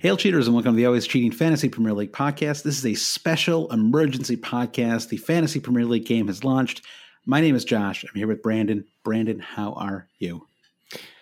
Hail, cheaters, and welcome to the Always Cheating Fantasy Premier League podcast. This is a special emergency podcast. The Fantasy Premier League game has launched. My name is Josh. I'm here with Brandon. Brandon, how are you?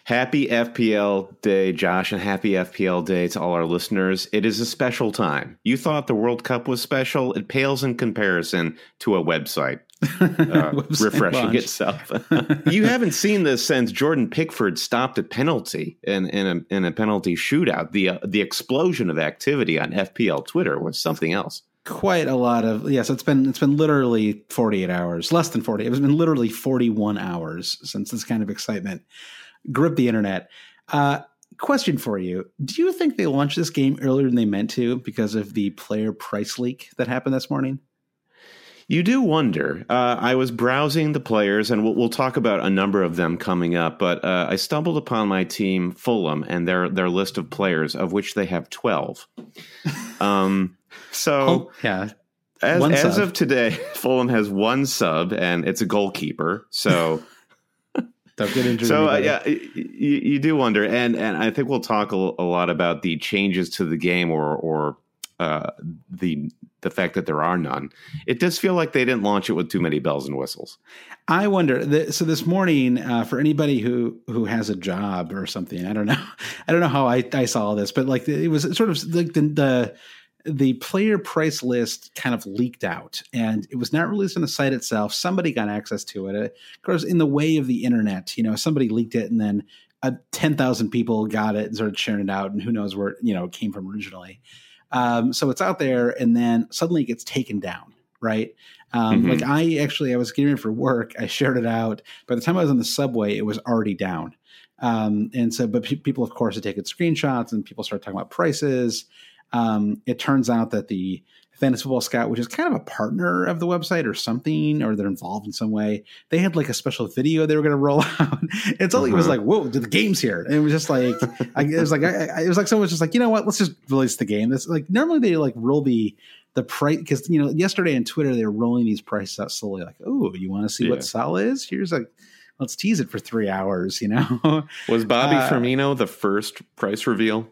Happy FPL Day, Josh, and happy FPL Day to all our listeners. It is a special time. You thought the World Cup was special? It pales in comparison to a website. Uh, refreshing launch. itself. you haven't seen this since Jordan Pickford stopped a penalty in in a, in a penalty shootout. The uh, the explosion of activity on FPL Twitter was something else. Quite a lot of yes. It's been it's been literally forty eight hours, less than forty. It's been literally forty one hours since this kind of excitement gripped the internet. Uh, question for you: Do you think they launched this game earlier than they meant to because of the player price leak that happened this morning? You do wonder. Uh, I was browsing the players, and we'll, we'll, talk about a number of them coming up. But uh, I stumbled upon my team, Fulham, and their their list of players, of which they have twelve. Um, so oh, yeah, as, as of today, Fulham has one sub, and it's a goalkeeper. So. Don't get injured. So uh, yeah, you, you, do wonder, and and I think we'll talk a, a lot about the changes to the game, or or uh, the the fact that there are none. It does feel like they didn't launch it with too many bells and whistles. I wonder. so this morning, uh, for anybody who who has a job or something, I don't know. I don't know how I, I saw this, but like it was sort of like the, the the player price list kind of leaked out and it was not released on the site itself. Somebody got access to it. Of course, in the way of the internet, you know, somebody leaked it and then uh, 10,000 people got it and started sharing it out. And who knows where, you know, it came from originally. Um, so it's out there, and then suddenly it gets taken down, right? Um, mm-hmm. Like I actually, I was getting ready for work. I shared it out. By the time I was on the subway, it was already down. Um, and so, but pe- people, of course, had taken screenshots, and people started talking about prices. Um, it turns out that the Fantasy Football Scout, which is kind of a partner of the website or something, or they're involved in some way. They had like a special video they were going to roll out. it's only uh-huh. it was like, whoa, the game's here, and it was just like, I, it was like, I, it was like someone was just like, you know what, let's just release the game. This like normally they like roll the the price because you know yesterday on Twitter they were rolling these prices out slowly, like, oh, you want to see yeah. what Salah is? Here's like let's tease it for three hours. You know, was Bobby uh, Firmino the first price reveal?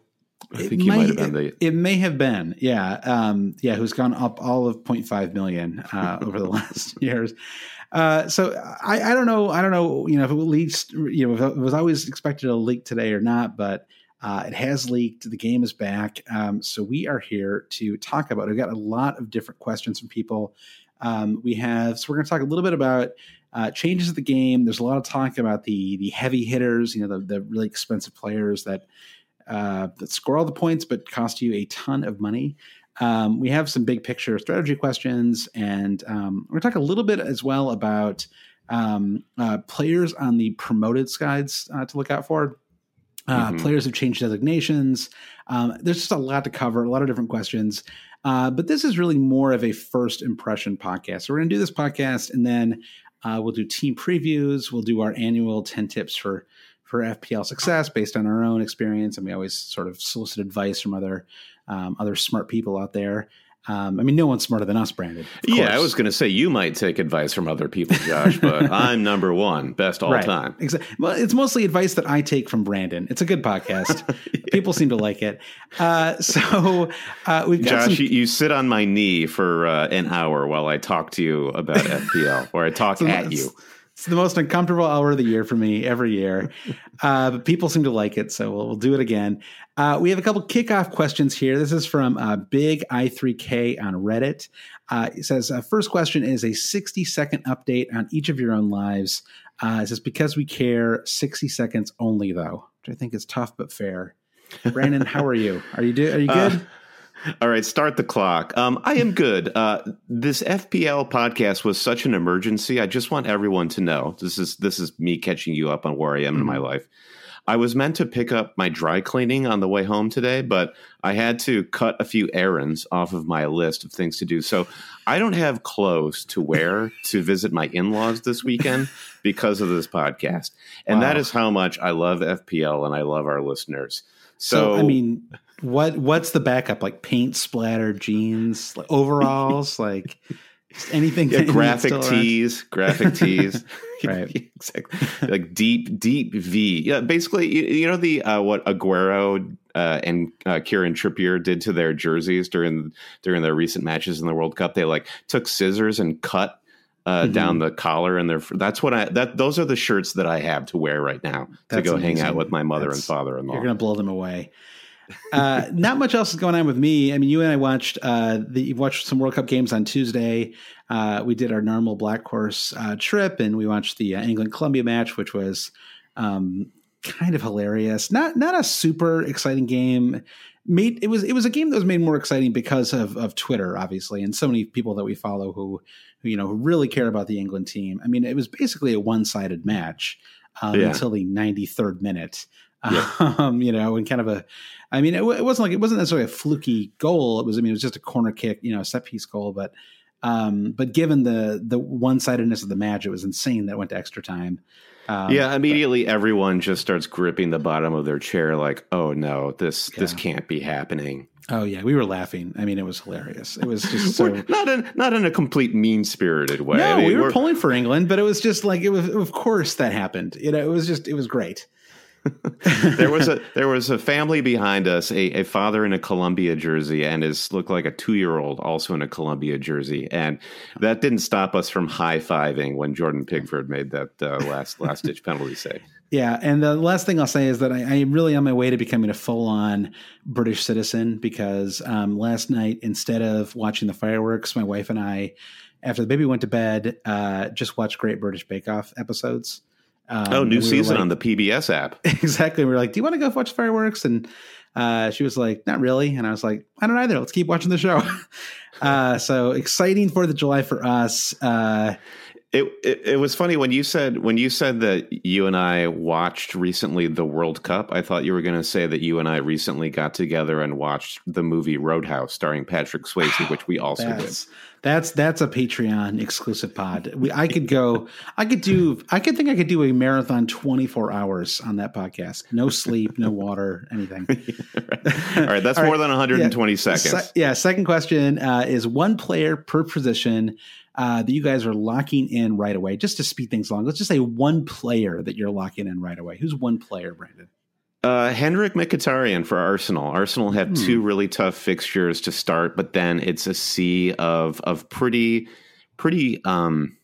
I think he might have been the. It, it, may have been, yeah, um, yeah. Who's gone up all of 0.5 million uh, over the last years. Uh, so I, I, don't know. I don't know. You know, if it leaks, you know, if it was always expected to leak today or not, but uh, it has leaked. The game is back. Um, so we are here to talk about. It. We've got a lot of different questions from people. Um, we have. So we're going to talk a little bit about uh, changes of the game. There's a lot of talk about the the heavy hitters. You know, the the really expensive players that uh, that score all the points but cost you a ton of money. Um, we have some big picture strategy questions, and um, we're going to talk a little bit as well about um, uh, players on the promoted sides uh, to look out for. Uh, mm-hmm. Players have changed designations. Um, there's just a lot to cover, a lot of different questions. Uh, but this is really more of a first impression podcast. So we're going to do this podcast, and then Uh, we'll do team previews. We'll do our annual 10 tips for for FPL success based on our own experience, and we always sort of solicit advice from other um, other smart people out there. Um, I mean, no one's smarter than us, Brandon. Yeah, I was going to say you might take advice from other people, Josh, but I'm number one, best all right. time. Exactly. Well, it's mostly advice that I take from Brandon. It's a good podcast. yeah. People seem to like it. Uh, so uh, we've got Josh. some... You, you, sit on my knee for uh, an hour while I talk to you about FPL, or I talk so at you. It's the most uncomfortable hour of the year for me every year, uh, but people seem to like it, so we'll, we'll do it again. Uh, we have a couple kickoff questions here. This is from uh, Big I3K on Reddit. Uh, it says, uh, first question is a 60 second update on each of your own lives. Uh, it says, because we care, 60 seconds only, though, which I think is tough but fair. Brandon, how are you? Are you do- Are you good? All right, start the clock. Um, I am good. Uh, this FPL podcast was such an emergency. I just want everyone to know this is this is me catching you up on where I am mm-hmm. in my life. I was meant to pick up my dry cleaning on the way home today, but I had to cut a few errands off of my list of things to do. So I don't have clothes to wear to visit my in laws this weekend because of this podcast. And wow. that is how much I love FPL and I love our listeners. So, so I mean, what what's the backup? Like paint splatter jeans, like overalls, like anything. Yeah, graphic tees, graphic tees. right, exactly. Like deep, deep V. Yeah, basically, you, you know the uh, what Aguero uh, and uh, Kieran Trippier did to their jerseys during during their recent matches in the World Cup. They like took scissors and cut uh, mm-hmm. down the collar and their that's what I that those are the shirts that I have to wear right now that's to go amazing. hang out with my mother that's, and father in law. You're gonna blow them away. Uh, not much else is going on with me. I mean, you and I watched uh, the watched some World Cup games on Tuesday. Uh, we did our normal Black Horse uh, trip, and we watched the uh, England Colombia match, which was um, kind of hilarious. Not not a super exciting game. Made it was it was a game that was made more exciting because of of Twitter, obviously, and so many people that we follow who who you know who really care about the England team. I mean, it was basically a one sided match um, yeah. until the ninety third minute. Yeah. Um, you know, and kind of a, I mean, it, it, wasn't like it wasn't necessarily a fluky goal. It was, I mean, it was just a corner kick, you know, a set piece goal. But, um, but given the the one sidedness of the match, it was insane that it went to extra time. Um, yeah, immediately but, everyone just starts gripping the bottom of their chair, like, "Oh no, this yeah. this can't be happening." Oh yeah, we were laughing. I mean, it was hilarious. It was just so not in not in a complete mean spirited way. No, I mean, we were pulling for England, but it was just like it was. Of course, that happened. You know, it was just it was great. there was a there was a family behind us, a, a father in a Colombia jersey and his looked like a two year old also in a Colombia jersey, and that didn't stop us from high fiving when Jordan Pickford made that uh, last last ditch penalty save. Yeah, and the last thing I'll say is that I, I am really on my way to becoming a full on British citizen because um, last night instead of watching the fireworks, my wife and I, after the baby went to bed, uh, just watched Great British Bake Off episodes. Um, oh, new we season like, on the PBS app. Exactly. We were like, "Do you want to go watch fireworks?" And uh, she was like, "Not really." And I was like, "I don't either. Let's keep watching the show." uh, so exciting Fourth of July for us. Uh, it, it, it was funny when you said when you said that you and I watched recently the World Cup. I thought you were going to say that you and I recently got together and watched the movie Roadhouse starring Patrick Swayze, which we also that's, did. That's that's a Patreon exclusive pod. We, I could go. I could do. I could think I could do a marathon twenty four hours on that podcast. No sleep, no water, anything. right. All right, that's All more right. than one hundred and twenty yeah. seconds. Se- yeah. Second question uh, is one player per position uh, that you guys are locking in right away, just to speed things along. Let's just say one player that you're locking in right away. Who's one player, Brandon? Uh, Henrikh Mkhitaryan for Arsenal. Arsenal have hmm. two really tough fixtures to start, but then it's a sea of of pretty pretty. Um,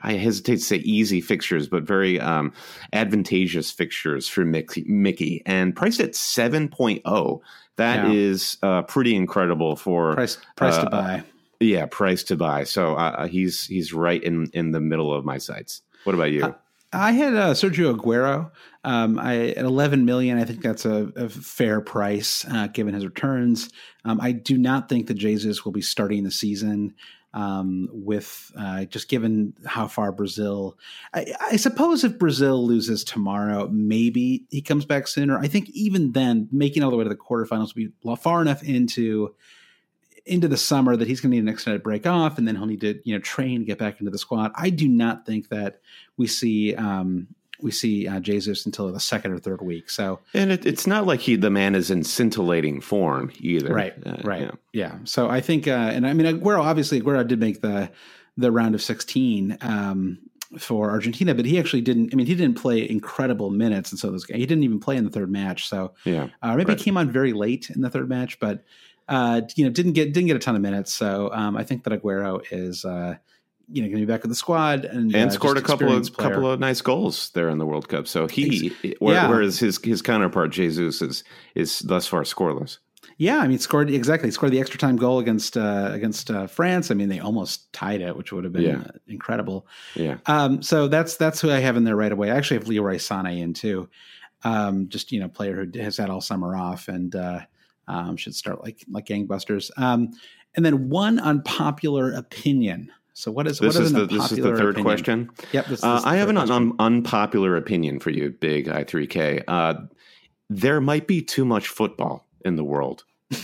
I hesitate to say easy fixtures, but very um, advantageous fixtures for Mickey, Mickey. and priced at 7.0. That yeah. is uh, pretty incredible for price, price uh, to buy. Yeah, price to buy. So uh, uh, he's he's right in in the middle of my sights. What about you? I had uh, Sergio Aguero. Um, I at 11 million. I think that's a, a fair price uh, given his returns. Um, I do not think that Jesus will be starting the season um, with uh, just given how far Brazil. I, I, suppose if Brazil loses tomorrow, maybe he comes back sooner. I think even then, making all the way to the quarterfinals will be far enough into into the summer that he's going to need an extended break off, and then he'll need to you know train get back into the squad. I do not think that we see um, we see uh, Jesus until the second or third week. So, and it, it's not like he the man is in scintillating form either. Right, uh, right, yeah. yeah. So I think, uh, and I mean, Aguero obviously Aguero did make the the round of sixteen um, for Argentina, but he actually didn't. I mean, he didn't play incredible minutes, and so guy he didn't even play in the third match. So yeah, uh, maybe right. he came on very late in the third match, but uh, you know, didn't get didn't get a ton of minutes. So um, I think that Aguero is uh, you know going to be back with the squad and and uh, scored a couple of player. couple of nice goals there in the World Cup. So he, yeah. whereas his his counterpart Jesus is is thus far scoreless. Yeah, I mean, scored exactly scored the extra time goal against uh, against uh, France. I mean, they almost tied it, which would have been yeah. uh, incredible. Yeah. Um, so that's that's who I have in there right away. I actually have Leroy Sané in too. Um, just you know, player who has had all summer off and uh, um, should start like like gangbusters. Um, and then one unpopular opinion. So what is this what is, is the this is the third opinion? question. Yep. This, uh, this I have an un- unpopular opinion for you, Big I three K. Uh, there might be too much football in the world.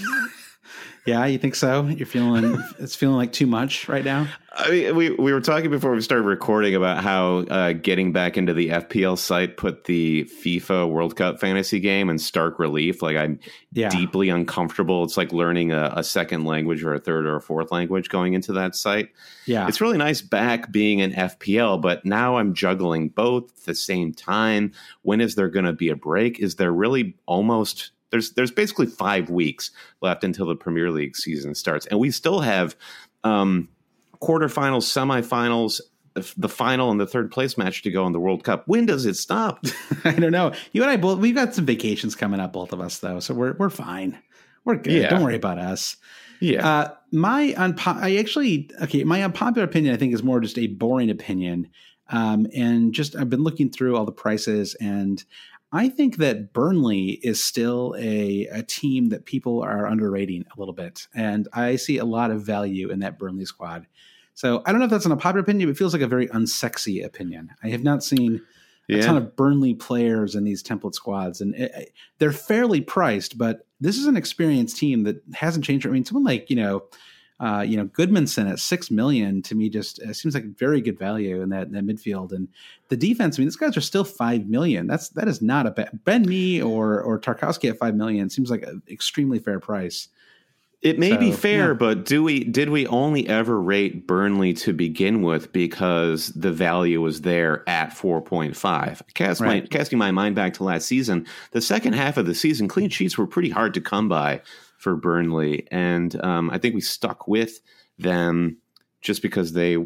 Yeah, you think so? You're feeling it's feeling like too much right now. I mean, we we were talking before we started recording about how uh, getting back into the FPL site put the FIFA World Cup fantasy game in stark relief. Like I'm yeah. deeply uncomfortable. It's like learning a, a, second language or a third or a fourth language going into that site. Yeah, it's really nice back being an FPL, but now I'm juggling both at the same time. When is there going to be a break? Is there really almost there's there's basically five weeks left until the Premier League season starts, and we still have um, quarterfinals, semifinals, the final and the third place match to go in the World Cup. When does it stop? I don't know. You and I both we've got some vacations coming up, both of us though, so we're we're fine. We're good. Yeah. Don't worry about us. Yeah. Uh, my unpo- I actually okay. My unpopular opinion, I think, is more just a boring opinion. Um, and just I've been looking through all the prices, and I think that Burnley is still a, a team that people are underrating a little bit. And I see a lot of value in that Burnley squad. So I don't know if that's an unpopular opinion, but it feels like a very unsexy opinion. I have not seen a ton of Burnley players in these template squads, and it, they're fairly priced. But this is an experienced team that hasn't changed. I mean, someone like you know uh, you know, Gudmundsson at six million to me just uh, seems like very good value in that, in that midfield. And the defense, I mean, these guys are still five million. That's that is not a bad Ben Mee or or Tarkowski at five million seems like an extremely fair price. It may so, be fair, yeah. but do we did we only ever rate Burnley to begin with because the value was there at 4.5? Cast right. my, casting my mind back to last season, the second half of the season, clean sheets were pretty hard to come by for Burnley, and um, I think we stuck with them just because they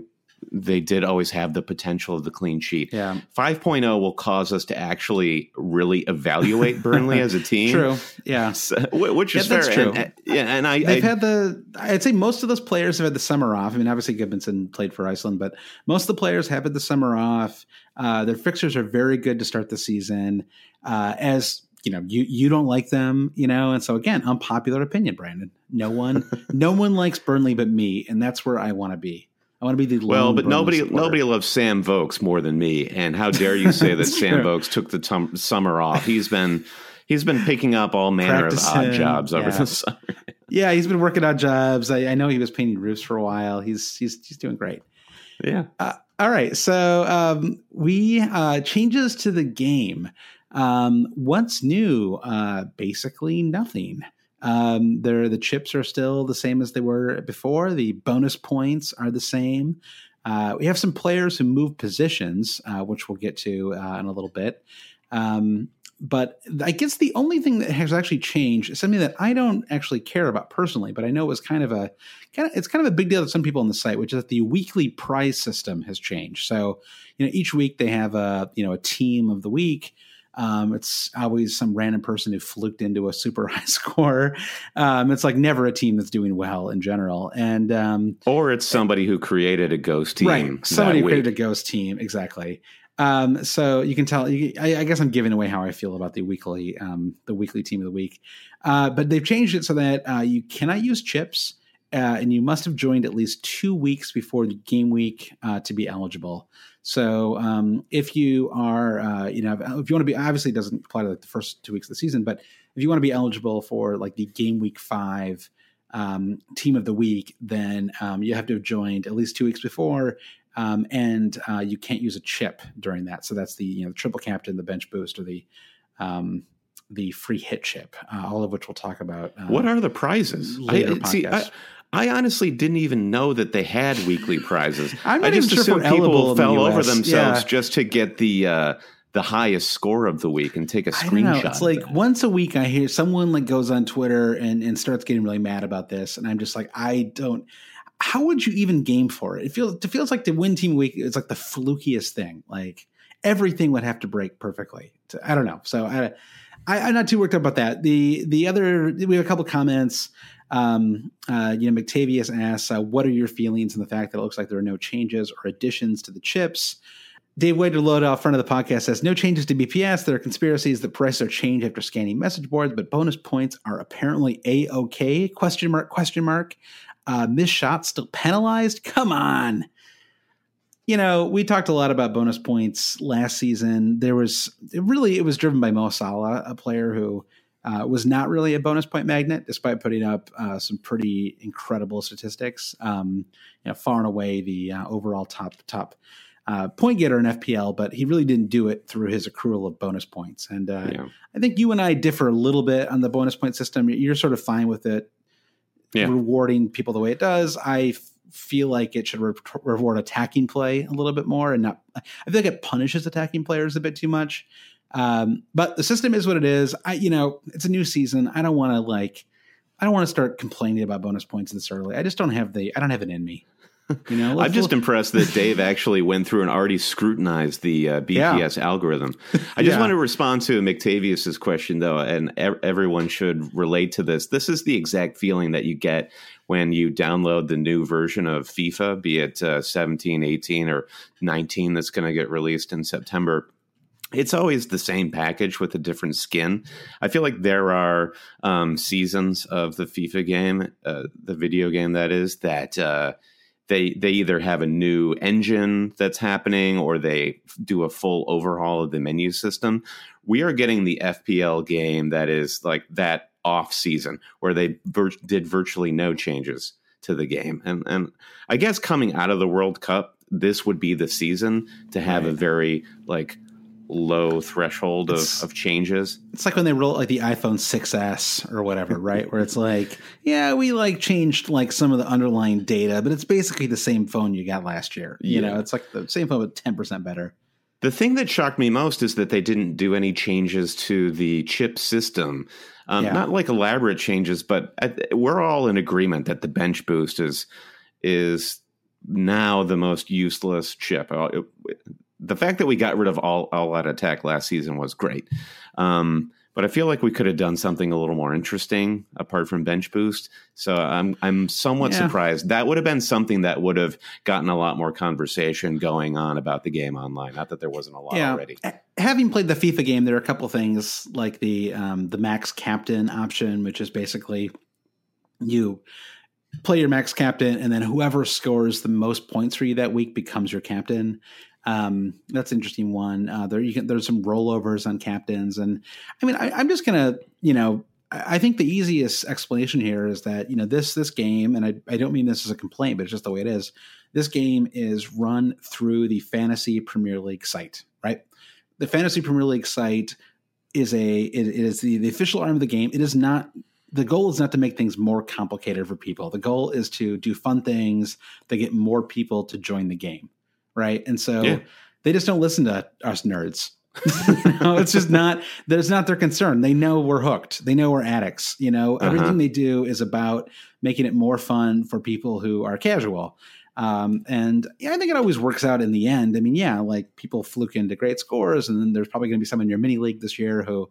they did always have the potential of the clean sheet. Yeah. 5.0 will cause us to actually really evaluate Burnley as a team. True. Yeah. So, which is yeah, fair. true. And, yeah. And I, they've I, had the, I'd say most of those players have had the summer off. I mean, obviously Gudmundsson played for Iceland, but most of the players have had the summer off. Uh, their fixtures are very good to start the season. Uh, as you know you you don't like them you know? And so again unpopular opinion brandon. No one no one likes burnley but me and that's where i want to be. I want to be the well but nobody supporter. nobody loves sam vokes more than me and how dare you say that sam vokes took the tum- summer off. He's been he's been picking up all manner Practicing, of odd jobs over yeah. the summer. Yeah he's been working odd jobs. I, I, know he was painting roofs for a while. He's he's he's doing great. Yeah. Uh, all right so um, we uh, changes to the game um, what's new? Uh, basically nothing. Um, there, the chips are still the same as they were before. The bonus points are the same. Uh, we have some players who move positions, uh, which we'll get to uh, in a little bit. Um, but I guess the only thing that has actually changed is something that I don't actually care about personally, but I know it was kind of a kind of it's kind of a big deal to some people on the site, which is that the weekly prize system has changed. So, you know, each week they have a you know a team of the week um, it's always some random person who fluked into a super high score. Um, it's like never a team that's doing well in general, and um, or it's somebody who created a ghost team. Right, somebody created a ghost team exactly. Um, so you can tell. You, I, I, guess I'm giving away how I feel about the weekly, um, the weekly team of the week. Uh, but they've changed it so that uh, you cannot use chips, uh, and you must have joined at least two weeks before the game week uh, to be eligible. So um, if you are, uh, you know, if you want to be, obviously it doesn't apply to like the first two weeks of the season, but if you want to be eligible for like the game week five um, team of the week, then um, you have to have joined at least two weeks before, um, and uh, you can't use a chip during that. So that's the you know the triple captain, the bench boost, or the um, the free hit chip, uh, all of which we'll talk about. Uh, what are the prizes? Later I, see, I, I, honestly didn't even know that they had weekly prizes. I'm I just sure assumed people fell the over themselves yeah. just to get the uh, the highest score of the week and take a screenshot. It's like once a week I hear someone like goes on Twitter and, and starts getting really mad about this, and I'm just like, I don't. How would you even game for it? It feels it feels like the win team week is like the flukiest thing. Like everything would have to break perfectly. I don't know. So I I, am not too worked up about that. The the other we have a couple comments. Um, uh, you know, McTavius asks, uh, "What are your feelings on the fact that it looks like there are no changes or additions to the chips?" Dave Wader off front of the podcast says, "No changes to BPS. There are conspiracies that prices are changed after scanning message boards, but bonus points are apparently a okay?" Question mark? Question mark? Uh, missed shots still penalized? Come on you know, we talked a lot about bonus points last season. There was it really it was driven by Mo Salah, a player who uh, was not really a bonus point magnet, despite putting up uh, some pretty incredible statistics. Um, you know, far and away the uh, overall top top uh, point getter in FPL, but he really didn't do it through his accrual of bonus points. And uh, yeah. I think you and I differ a little bit on the bonus point system. You're sort of fine with it, yeah. rewarding people the way it does. I feel like it should re- reward attacking play a little bit more and not i feel like it punishes attacking players a bit too much um, but the system is what it is i you know it's a new season i don't want to like i don't want to start complaining about bonus points this early i just don't have the i don't have it in me you know, I'm just impressed that Dave actually went through and already scrutinized the uh, BPS yeah. algorithm. I just yeah. want to respond to McTavius's question, though, and e- everyone should relate to this. This is the exact feeling that you get when you download the new version of FIFA, be it uh, 17, 18, or 19 that's going to get released in September it's always the same package with a different skin. I feel like there are um, seasons of the FIFA game, uh, the video game that is, that uh, they they either have a new engine that's happening or they do a full overhaul of the menu system. We are getting the FPL game that is like that off season where they vir- did virtually no changes to the game. And and I guess coming out of the World Cup, this would be the season to have right. a very like low threshold of, of changes. It's like when they roll like the iPhone 6S or whatever, right? Where it's like, yeah, we like changed like some of the underlying data, but it's basically the same phone you got last year. You yeah. know, it's like the same phone but 10% better. The thing that shocked me most is that they didn't do any changes to the chip system. Um, yeah. Not like elaborate changes, but we're all in agreement that the bench boost is is now the most useless chip. Uh, the fact that we got rid of all all out attack last season was great. Um, but I feel like we could have done something a little more interesting apart from bench boost. So I'm I'm somewhat yeah. surprised. That would have been something that would have gotten a lot more conversation going on about the game online. Not that there wasn't a lot yeah. already. Having played the FIFA game, there are a couple things like the um, the max captain option, which is basically you play your max captain, and then whoever scores the most points for you that week becomes your captain. Um, that's an interesting one. Uh, there, you can, there's some rollovers on captains, and I mean, I, I'm just gonna, you know, I think the easiest explanation here is that you know this this game, and I, I don't mean this as a complaint, but it's just the way it is. This game is run through the Fantasy Premier League site, right? The Fantasy Premier League site is a it, it is the, the official arm of the game. It is not the goal is not to make things more complicated for people. The goal is to do fun things that get more people to join the game right? And so yeah. they just don't listen to us nerds. you know, it's just not that's not their concern. They know we're hooked. They know we're addicts. You know, uh-huh. everything they do is about making it more fun for people who are casual. Um, and yeah, I think it always works out in the end. I mean, yeah, like people fluke into great scores, and then there's probably going to be someone in your mini league this year who,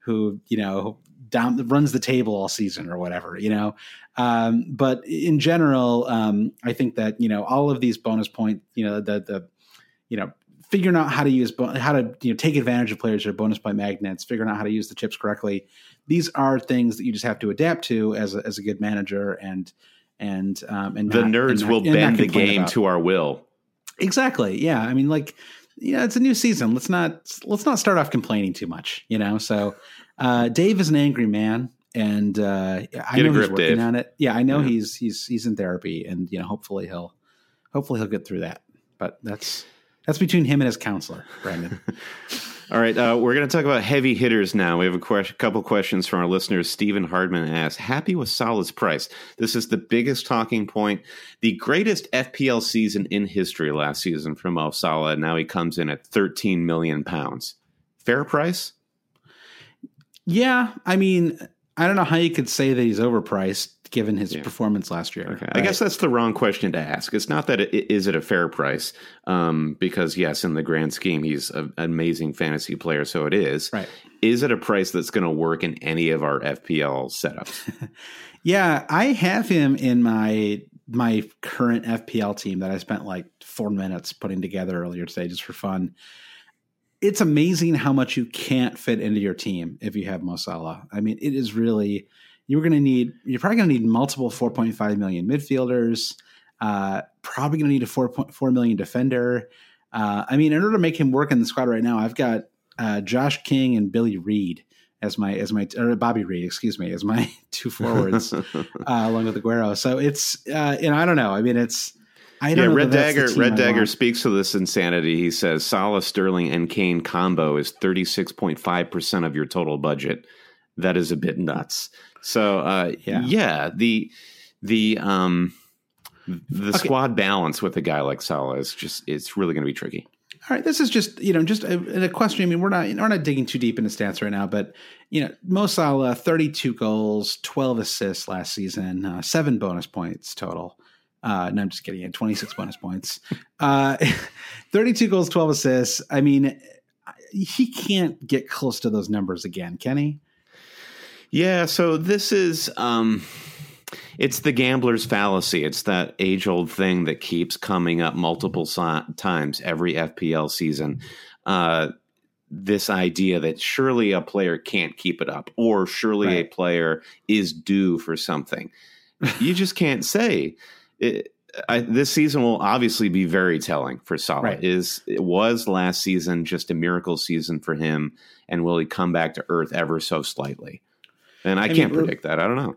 who you know, down runs the table all season or whatever. You know, um, but in general, um, I think that you know all of these bonus point, you know, the the you know figuring out how to use how to you know take advantage of players who are bonus point magnets, figuring out how to use the chips correctly. These are things that you just have to adapt to as a, as a good manager, and and um, and the not, nerds and will bend the game about. to our will. Exactly. Yeah. I mean, like, yeah, it's a new season. Let's not let's not start off complaining too much, you know. So, uh, Dave is an angry man, and uh, I know grip, he's working Dave. on it. Yeah, I know Yeah. he's he's he's in therapy, and you know, hopefully he'll hopefully he'll get through that. But that's that's between him and his counselor, Brandon. All right, uh, we're going to talk about heavy hitters now. We have a que- couple questions from our listeners. Stephen Hardman asks, "Happy with Salah's price? This is the biggest talking point. The greatest FPL season in history last season for Mo Salah. Now he comes in at 13 million pounds. Fair price? Yeah, I mean, I don't know how you could say that he's overpriced given his Yeah. performance last year. Okay. I guess that's the wrong question to ask. It's not that it, is it a fair price, um, because yes, in the grand scheme, he's an amazing fantasy player, so it is. right. Is it a price that's going to work in any of our FPL setups? Yeah, I have him in my my current FPL team that I spent like four minutes putting together earlier today just for fun. It's amazing how much you can't fit into your team if you have Mo Salah. I mean, it is really you're going to need you're probably going to need multiple 4.5 million midfielders. Uh, probably going to need a 4.4 million defender. Uh, I mean, in order to make him work in the squad right now, I've got uh, Josh King and Billy Reid as my as my or Bobby Reid, excuse me, as my two forwards uh, along with Aguero. So it's uh, you know I don't know. I mean it's I don't yeah, Red that that's the Dagger. Red I Dagger want. speaks to this insanity. He says Salah, Sterling, and Kane combo is thirty six point five percent of your total budget. That is a bit nuts. So uh, Yeah. yeah. the the um the Okay. squad balance with a guy like Salah is just it's really going to be tricky. All right, this is just you know just a, a question. I mean, we're not we're not digging too deep into stats right now, but you know, Mo Salah, thirty two goals, twelve assists last season, uh, seven bonus points total. Uh, no, I'm just kidding. He 26 bonus points. Uh, 32 goals, 12 assists. I mean, he can't get close to those numbers again, can he? Yeah, so this is um it's the gambler's fallacy. It's that age-old thing that keeps coming up multiple si- times every FPL season. Uh this idea that surely a player can't keep it up or surely a player is due for something. you just can't say. It, I, this season will obviously be very telling for Salah. Right. Is it was last season just a miracle season for him, and will he come back to earth ever so slightly? And I, I can't we're- predict that. I don't know.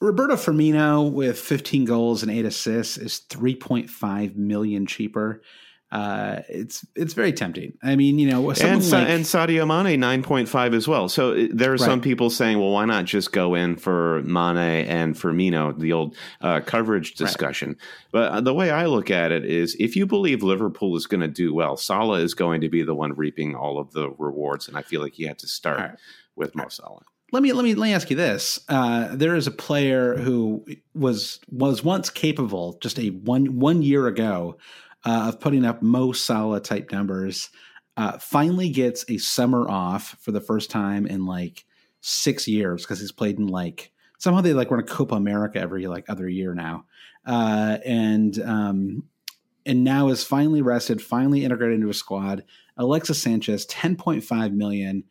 Roberto Firmino with 15 goals and eight assists is 3.5 million cheaper. Uh, it's it's very tempting. I mean, you know, And, Sa- like, and Sadio Mane nine point five as well. So there are some people saying, well, why not just go in for Mane and Firmino, the old uh, coverage discussion. But uh, the way I look at it is, if you believe Liverpool is going to do well, Salah is going to be the one reaping all of the rewards, and I feel like he had to start right. with with Mo Salah. let me let me let me ask you this: uh, there is a player who was was once capable, just a one one year ago, uh, of putting up Mo Salah type numbers. Uh, finally gets a summer off for the first time in like six years because he's played in like somehow they like run a Copa America every like other year now, uh, and um, and now is finally rested, finally integrated into a squad. Alexis Sanchez, ten point five million.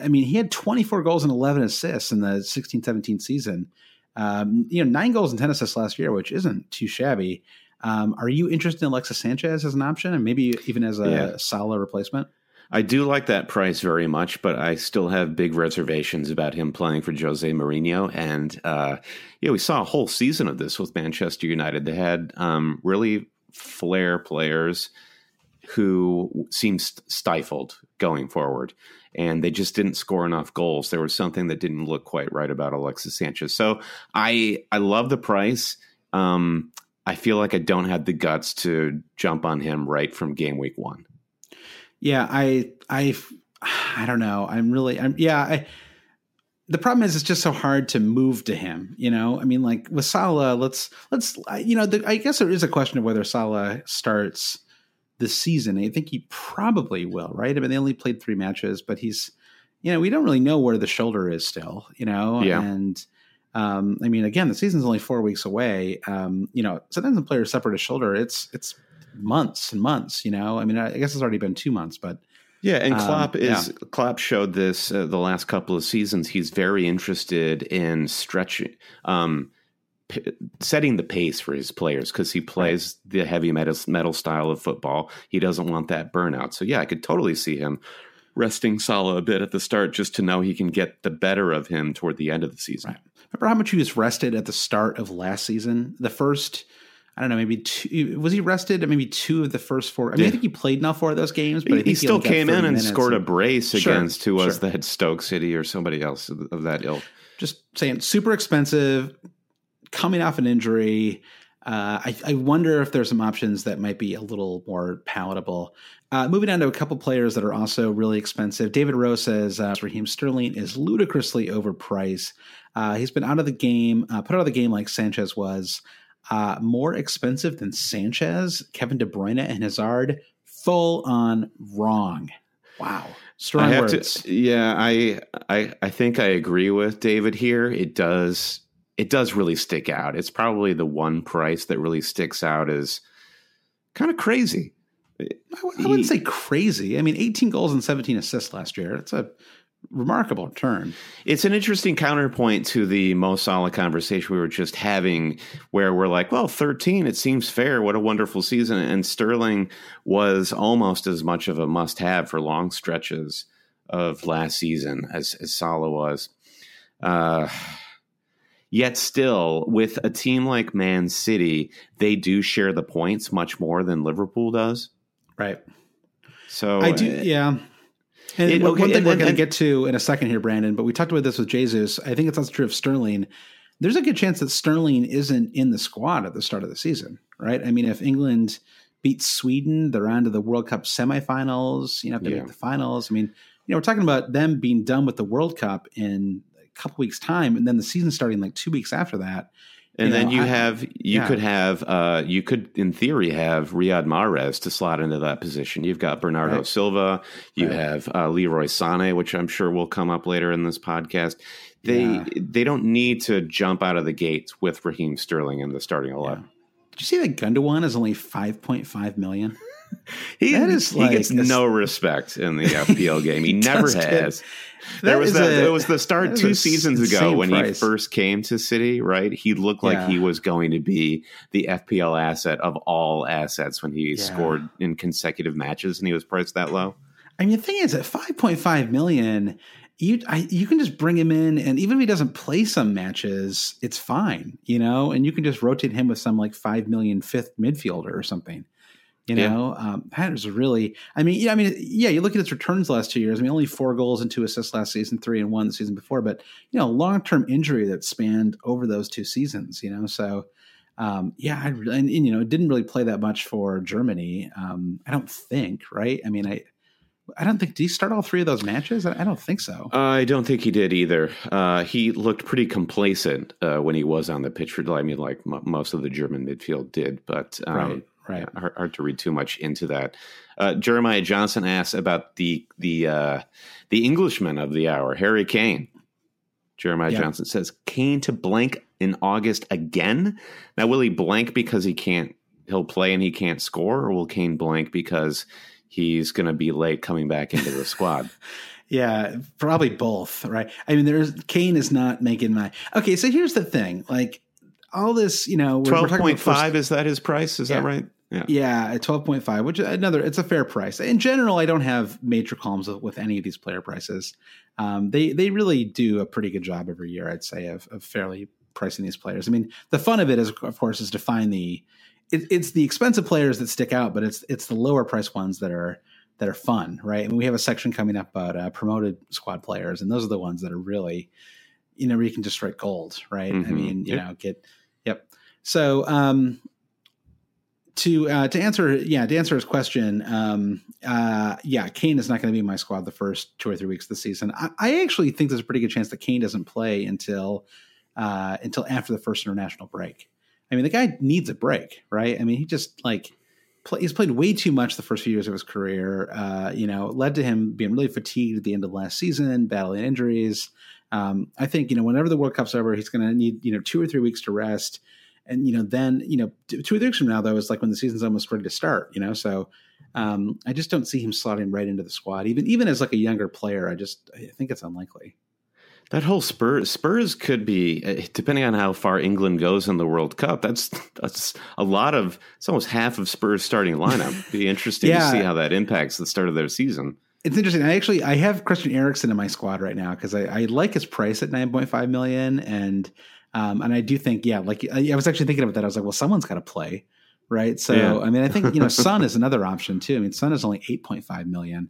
I mean, he had 24 goals and 11 assists in the 16 17 season. Um, you know, nine goals and 10 assists last year, which isn't too shabby. Um, are you interested in Alexis Sanchez as an option and maybe even as a Yeah. solid replacement? I do like that price very much, but I still have big reservations about him playing for Jose Mourinho. And uh, yeah, we saw a whole season of this with Manchester United. They had um, really flair players who seemed stifled going forward, and they just didn't score enough goals. There was something that didn't look quite right about Alexis Sanchez. So I I love the price. Um, I feel like I don't have the guts to jump on him right from game week one. Yeah, I, I, I don't know. I'm really, I'm, yeah. I, the problem is, it's just so hard to move to him. You know, I mean, like with Salah, let's, let's, you know, the, I guess there is a question of whether Salah starts this season. I think he probably will, right? I mean, they only played three matches, but he's, you know, we don't really know where the shoulder is still, you know, Yeah. and. Um, I mean, again, the season's only four weeks away. Um, you know, sometimes when players separate a shoulder, it's it's months and months. You know, I mean, I, I guess it's already been two months, but Yeah, and Um, Klopp yeah. is Klopp showed this uh, the last couple of seasons. He's very interested in stretching, um, p- setting the pace for his players because he plays the heavy metal metal style of football. He doesn't want that burnout. So yeah, I could totally see him resting Salah a bit at the start just to know he can get the better of him toward the end of the season. Right. Remember how much he was rested at the start of last season? The first, I don't know, maybe two. Was he rested maybe two of the first four? I mean, yeah. I think he played now four of those games, but he, he still came in and scored and, a brace sure, against who was sure. that Stoke City or somebody else of, of that ilk. Just saying, super expensive, coming off an injury. Uh, I, I, wonder if there's some options that might be a little more palatable. Uh, moving on to a couple players that are also really expensive. David Rowe says uh, Raheem Sterling is ludicrously overpriced. Uh, he's been out of the game, uh, put out of the game like Sanchez was. Uh, more expensive than Sanchez, Kevin De Bruyne, and Hazard. Full on wrong. Wow. Strong words. To, yeah, I, I I think I agree with David here. It does it does really stick out. It's probably the one price that really sticks out as kind of crazy. I, I wouldn't say crazy. I mean, 18 goals and 17 assists last year. It's a remarkable turn. It's an interesting counterpoint to the Mo Salah conversation we were just having, where we're like, well, 13, it seems fair. What a wonderful season. And Sterling was almost as much of a must have for long stretches of last season as, as Salah was. Uh, Yet still, with a team like Man City, they do share the points much more than Liverpool does. Right. So I do, uh, yeah. And it, okay, one thing and, we're going to get to in a second here, Brandon, but we talked about this with Jesus. I think it's also true of Sterling. There's a good chance that Sterling isn't in the squad at the start of the season, right? I mean, if England beats Sweden, they're on to the World Cup semifinals. You know, if they yeah. make the finals. I mean, you know, we're talking about them being done with the World Cup in a couple weeks time, and then the season starting like two weeks after that. And you then know, you I, have you yeah. could have uh, you could in theory have Riyad Mahrez to slot into that position. You've got Bernardo right. Silva, you right. have uh, Leroy Sané, which I'm sure will come up later in this podcast. They yeah. they don't need to jump out of the gates with Raheem Sterling in the starting eleven. Yeah. Did you see that Gundogan is only five point five million? he, that is he like gets no respect in the FPL game. He never has. there was that. A, it was the start two seasons ago when price. he first came to City. Right, he looked like yeah. he was going to be the FPL asset of all assets when he yeah. scored in consecutive matches, and he was priced that low. I mean, the thing is, at five point five million, you I, you can just bring him in, and even if he doesn't play some matches, it's fine, you know. And you can just rotate him with some like five million fifth midfielder or something. You know, yeah. um, that is really. I mean, yeah, I mean, yeah. You look at his returns last two years. I mean, only four goals and two assists last season, three and one the season before. But you know, long term injury that spanned over those two seasons. You know, so um, yeah, I, and, and, you know, didn't really play that much for Germany. Um, I don't think, right? I mean, I. I don't think. Did he start all three of those matches? I, don't think so. I don't think he did either. Uh, he looked pretty complacent uh, when he was on the pitch. I mean, like m- most of the German midfield did. But um, right right. Yeah, hard, hard, to read too much into that. Uh, Jeremiah Johnson asks about the the uh, the Englishman of the hour, Harry Kane. Jeremiah yep. Johnson says Kane to blank in August again. Now, will he blank because he can't? He'll play and he can't score, or will Kane blank because he's going to be late coming back into the squad? yeah, probably both. Right. I mean, there's Kane is not making my. Okay, so here's the thing. Like all this, you know, twelve point five is that his price? Is yeah. that right? Yeah. yeah, at 12.5, which another, it's a fair price. In general, I don't have major qualms with, any of these player prices. Um, they they really do a pretty good job every year, I'd say, of, of fairly pricing these players. I mean, the fun of it is, of course, is to find the it, it's the expensive players that stick out, but it's it's the lower price ones that are that are fun, right? I mean, we have a section coming up about uh, promoted squad players, and those are the ones that are really, you know, where you can just strike gold, right? Mm-hmm. I mean, you yep. know, get yep. So um, to uh, to answer yeah to answer his question um, uh, yeah Kane is not going to be my squad the first two or three weeks of the season. I, I, actually think there's a pretty good chance that Kane doesn't play until uh, until after the first international break. I mean the guy needs a break right? I mean he just like play, he's played way too much the first few years of his career uh, you know led to him being really fatigued at the end of last season battling injuries. Um, I think you know whenever the World Cup's over he's going to need you know two or three weeks to rest and you know then you know two weeks from now though is like when the season's almost ready to start you know so um, i just don't see him slotting right into the squad even even as like a younger player i just i think it's unlikely that whole Spurs Spurs could be eh, depending on how far England goes in the World Cup. That's that's a lot of it's almost half of Spurs starting lineup. Be interesting yeah. to see how that impacts the start of their season it's interesting. I actually I have Christian Eriksen in my squad right now because I, I like his price at nine point five million, and um, and I do think yeah, like I, I was actually thinking about that. I was like, well, someone's got to play, right? So Yeah. I mean, I think you know, Son is another option too. I mean, Son is only eight point five million,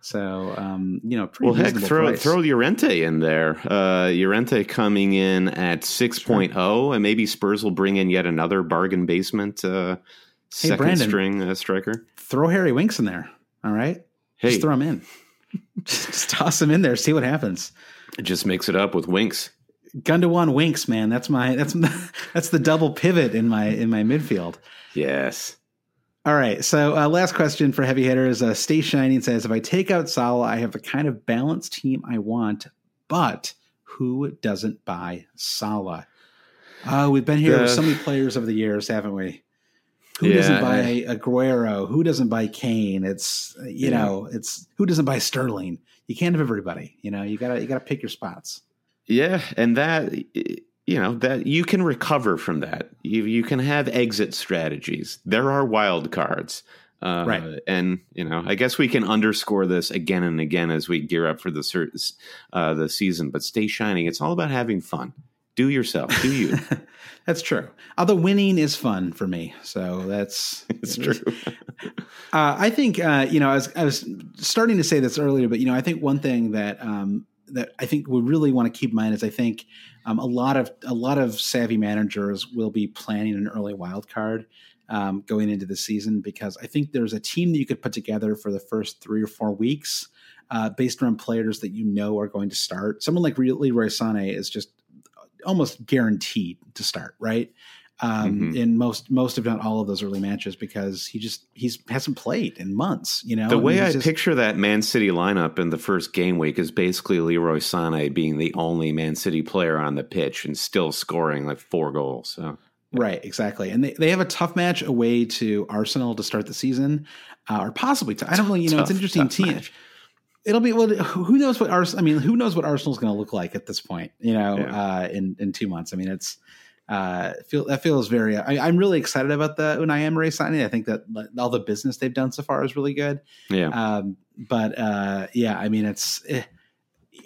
so um, you know, pretty Well, heck, throw price. throw Llorente in there. Uh, Llorente coming in at 6.0, and maybe Spurs will bring in yet another bargain basement uh, Hey, second Brandon. string uh, striker. throw Harry Winks in there. All right, Hey, just throw him in. just toss him in there. See what happens. just mix it up with Winks. Gundogan Winks, man. That's my that's that's the double pivot in my in my midfield. Yes. All right. So, uh, last question for heavy hitters. Uh, Stay Shining says, if I take out Salah, I have the kind of balanced team I want, but who doesn't buy Salah? Oh, we've been here with so many players over the years, haven't we? Who doesn't buy I- Aguero? Who doesn't buy Kane? It's uh, you Yeah. know, it's who doesn't buy Sterling? You can't have everybody. You know, you gotta you gotta pick your spots. Yeah, and that you know that you can recover from that. You you can have exit strategies. There are wild cards. Uh, Right. and you know, I guess we can underscore this again and again as we gear up for the uh, the season. But stay shining. It's all about having fun. Do yourself. Do you? that's true. Although winning is fun for me, so that's it's true. Uh, I think uh, you know I was I was starting to say this earlier, but you know I think one thing that um, that I think we really want to keep in mind is I think um, a lot of a lot of savvy managers will be planning an early wild card um, going into the season because I think there's a team that you could put together for the first three or four weeks uh, based around players that you know are going to start. Someone like Leroy Sané is just almost guaranteed to start, right? Um, Mhm. in most most if not all of those early matches because he just he's hasn't played in months. You know, The way he's I just- picture that Man City lineup in the first game week is basically Leroy Sané being the only Man City player on the pitch and still scoring like four goals. So Right, exactly. And they, they have a tough match away to Arsenal to start the season, uh, or possibly to, I don't really, you know, it's an interesting tough team. match. It'll be, well, who knows what Arsenal, I mean, who knows what Arsenal's going to look like at this point, you know, Yeah. uh, in, in two months. I mean, it's, uh, feel that feels very, I, I'm really excited about the Unai Emery signing. I think that all the business they've done so far is really good. yeah, Um, but uh, yeah, I mean, it's eh,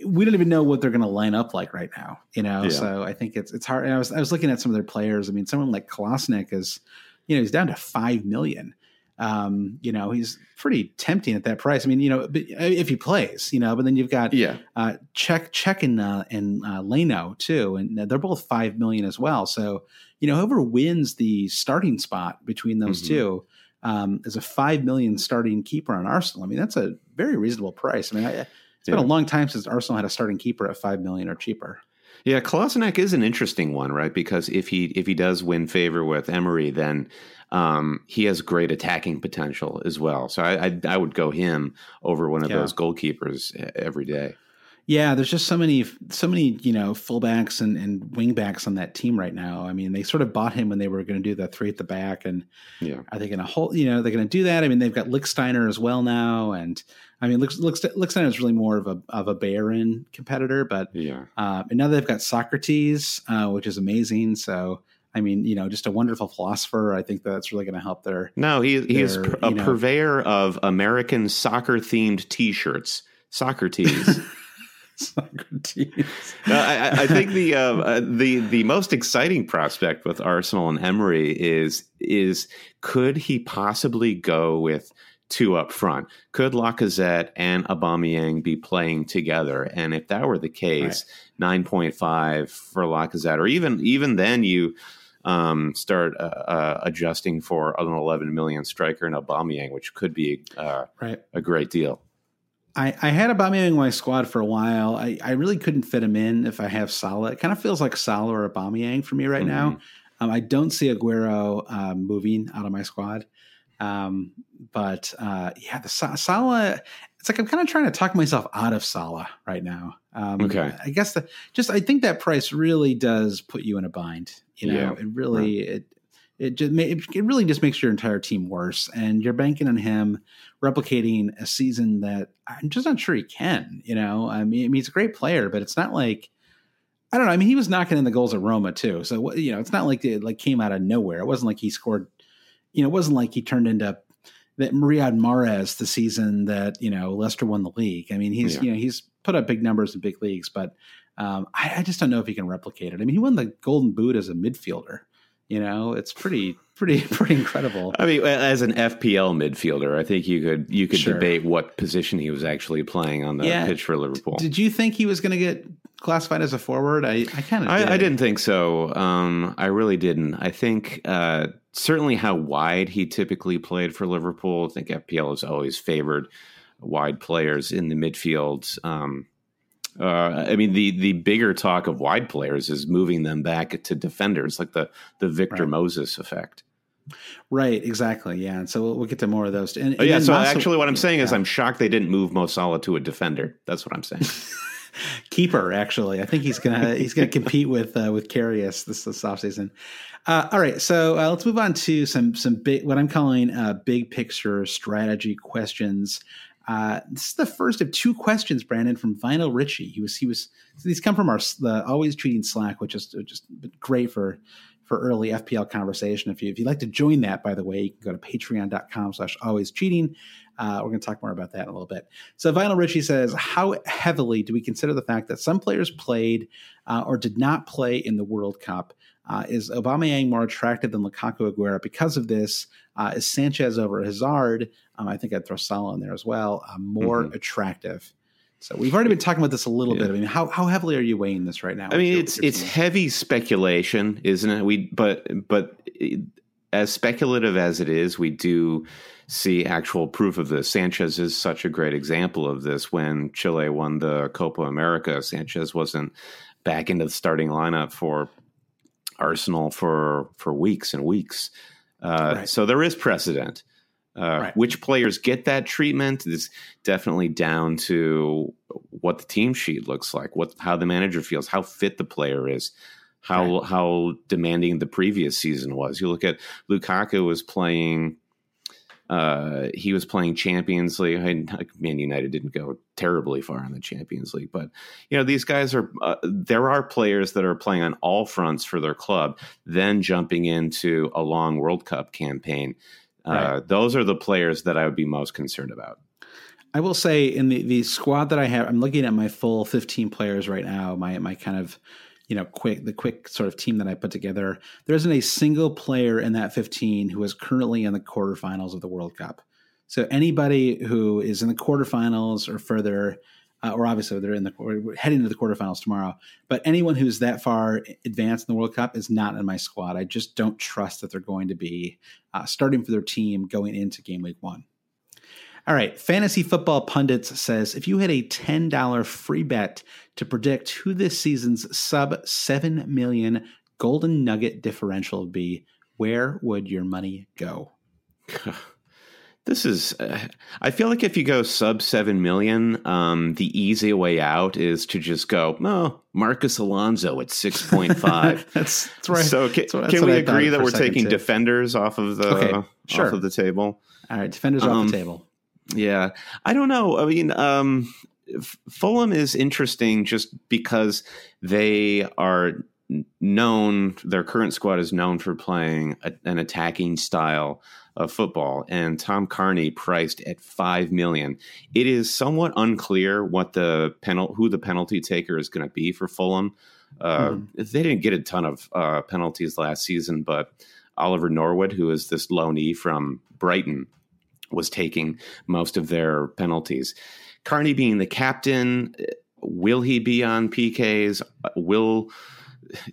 we don't even know what they're going to line up like right now, you know. Yeah. So I think it's it's hard. And I was I was looking at some of their players. I mean, someone like Kolasinac is, you know, he's down to five million. Um, you know, he's pretty tempting at that price. I mean, you know, uh, if he plays, you know, but then you've got yeah. uh, Cech Cech and uh, and uh, Leno too, and they're both five million as well. So you know, whoever wins the starting spot between those Mhm. two um, is a five million starting keeper on Arsenal. I mean, that's a very reasonable price. I mean, I, it's been a long time since Arsenal had a starting keeper at five million or cheaper. Yeah, Kolasinac is an interesting one, right? Because if he if he does win favor with Emery, then um, he has great attacking potential as well. So I I, I would go him over one of Yeah. those goalkeepers every day. Yeah, there's just so many, so many, you know, fullbacks and, and wingbacks on that team right now. I mean, they sort of bought him when they were going to do the three at the back, and Yeah, Are they going to hold? You know, they're going to do that. I mean, they've got Lichtsteiner as well now, and I mean, Lick, looks like it's really more of a of a Bayern competitor, but yeah, uh, and now they've got Socrates, uh, which is amazing. So, I mean, you know, just a wonderful philosopher. I think that's really going to help their. no, he he's pr- a you know- purveyor of American soccer themed T-shirts. Socrates. Socrates. Uh, I, I- I think the uh, uh, the the most exciting prospect with Arsenal and Emery is is could he possibly go with two up front? Could Lacazette and Aubameyang be playing together? And if that were the case, nine point five for Lacazette, or even even then you um, start uh, uh, adjusting for an eleven million striker and Aubameyang, which could be uh, Right. a great deal. I, I had Aubameyang in my squad for a while. I, I really couldn't fit him in if I have Salah. It kind of feels like Salah or Aubameyang for me right now. Um, I don't see Aguero uh, moving out of my squad. Um, but uh, yeah, the Sa- Salah. It's like I'm kind of trying to talk myself out of Salah right now. Um, Okay. I guess the just I think that price really does put you in a bind. You know, Yeah. it really it it just it really just makes your entire team worse, and you're banking on him replicating a season that I'm just not sure he can. You know, I mean, I mean he's a great player, but it's not like I don't know. I mean, he was knocking in the goals at Roma too, so you know, it's not like it like came out of nowhere. It wasn't like he scored. You know, it wasn't like he turned into that Riyad Mahrez the season that you know Leicester won the league. I mean, he's yeah. you know he's put up big numbers in big leagues, but um, I, I, just don't know if he can replicate it. I mean, he won the Golden Boot as a midfielder. You know, it's pretty, pretty, pretty incredible. I mean, as an FPL midfielder, I think you could you could sure. debate what position he was actually playing on the yeah. pitch for Liverpool. Did you think he was going to get classified as a forward? I, I kind of, I, I, didn't think so. Um, I really didn't. I think uh, certainly how wide he typically played for Liverpool. I think FPL has always favored wide players in the midfield. Um, uh, I mean, the the bigger talk of wide players is moving them back to defenders, like the the Victor right. Moses effect. Right, exactly. Yeah, and so we'll, we'll get to more of those. And, oh, yeah. So actually, what I'm saying yeah. is, I'm shocked they didn't move Mo Salah to a defender. That's what I'm saying. Keeper, actually, I think he's gonna he's gonna compete with uh, with Karius this this offseason. Uh, all right, so uh, let's move on to some some big what I'm calling uh, big picture strategy questions. Uh, this is the first of two questions, Brandon, from Vinyl Richie. He was he was these come from our the always cheating Slack, which is just great for for early FPL conversation. If you if you'd like to join that, by the way, you can go to patreon.com slash always cheating. Uh, we're going to talk more about that in a little bit. So Vinyl Richie says, how heavily do we consider the fact that some players played uh, or did not play in the World Cup? Uh, is Aubameyang more attractive than Lukaku Aguero because of this? Uh, is Sanchez over Hazard? Um, I think I'd throw Salah in there as well. Uh, more mm-hmm. attractive. So we've already been talking about this a little yeah. bit. I mean, how how heavily are you weighing this right now? I mean, your, it's it's team? heavy speculation, isn't it? We but but as speculative as it is, we do see actual proof of this. Sanchez is such a great example of this. When Chile won the Copa America, Sanchez wasn't back into the starting lineup for Arsenal for for weeks and weeks. Uh, right. So there is precedent. Uh, right. Which players get that treatment is definitely down to what the team sheet looks like, what how the manager feels, how fit the player is, how right. how demanding the previous season was. You look at Lukaku was playing. Uh, he was playing Champions League. I, Man United didn't go terribly far in the Champions League, but you know these guys are. Uh, there are players that are playing on all fronts for their club, then jumping into a long World Cup campaign Right. Uh, those are the players that I would be most concerned about. I will say in the, the squad that I have, I'm looking at my full 15 players right now. My my kind of you know quick the quick sort of team that I put together. There isn't a single player in that 15 who is currently in the quarterfinals of the World Cup. So anybody who is in the quarterfinals or further uh, or obviously they're in the heading to the quarterfinals tomorrow. But anyone who's that far advanced in the World Cup is not in my squad. I just don't trust that they're going to be uh, starting for their team going into game week one. All right, Fantasy Football Pundits says if you had a $10 free bet to predict who this season's sub 7 million golden nugget differential would be, where would your money go? This is, uh, I feel like if you go sub 7 million, um, the easy way out is to just go, oh, Marcos Alonso at 6.5. that's, that's right. So can, that's what, can we agree that we're taking too. defenders off of the, okay, sure. off of the table? All right. Defenders um, off the um, table. Yeah. I don't know. I mean, um, Fulham is interesting just because they are known, their current squad is known for playing a, an attacking style of football, and Tom Cairney priced at five million. It is somewhat unclear what the penal who the penalty taker is going to be for Fulham. Uh, mm. They didn't get a ton of uh, penalties last season, but Oliver Norwood, who is this loanee from Brighton, was taking most of their penalties. Cairney being the captain, will he be on PKs? Will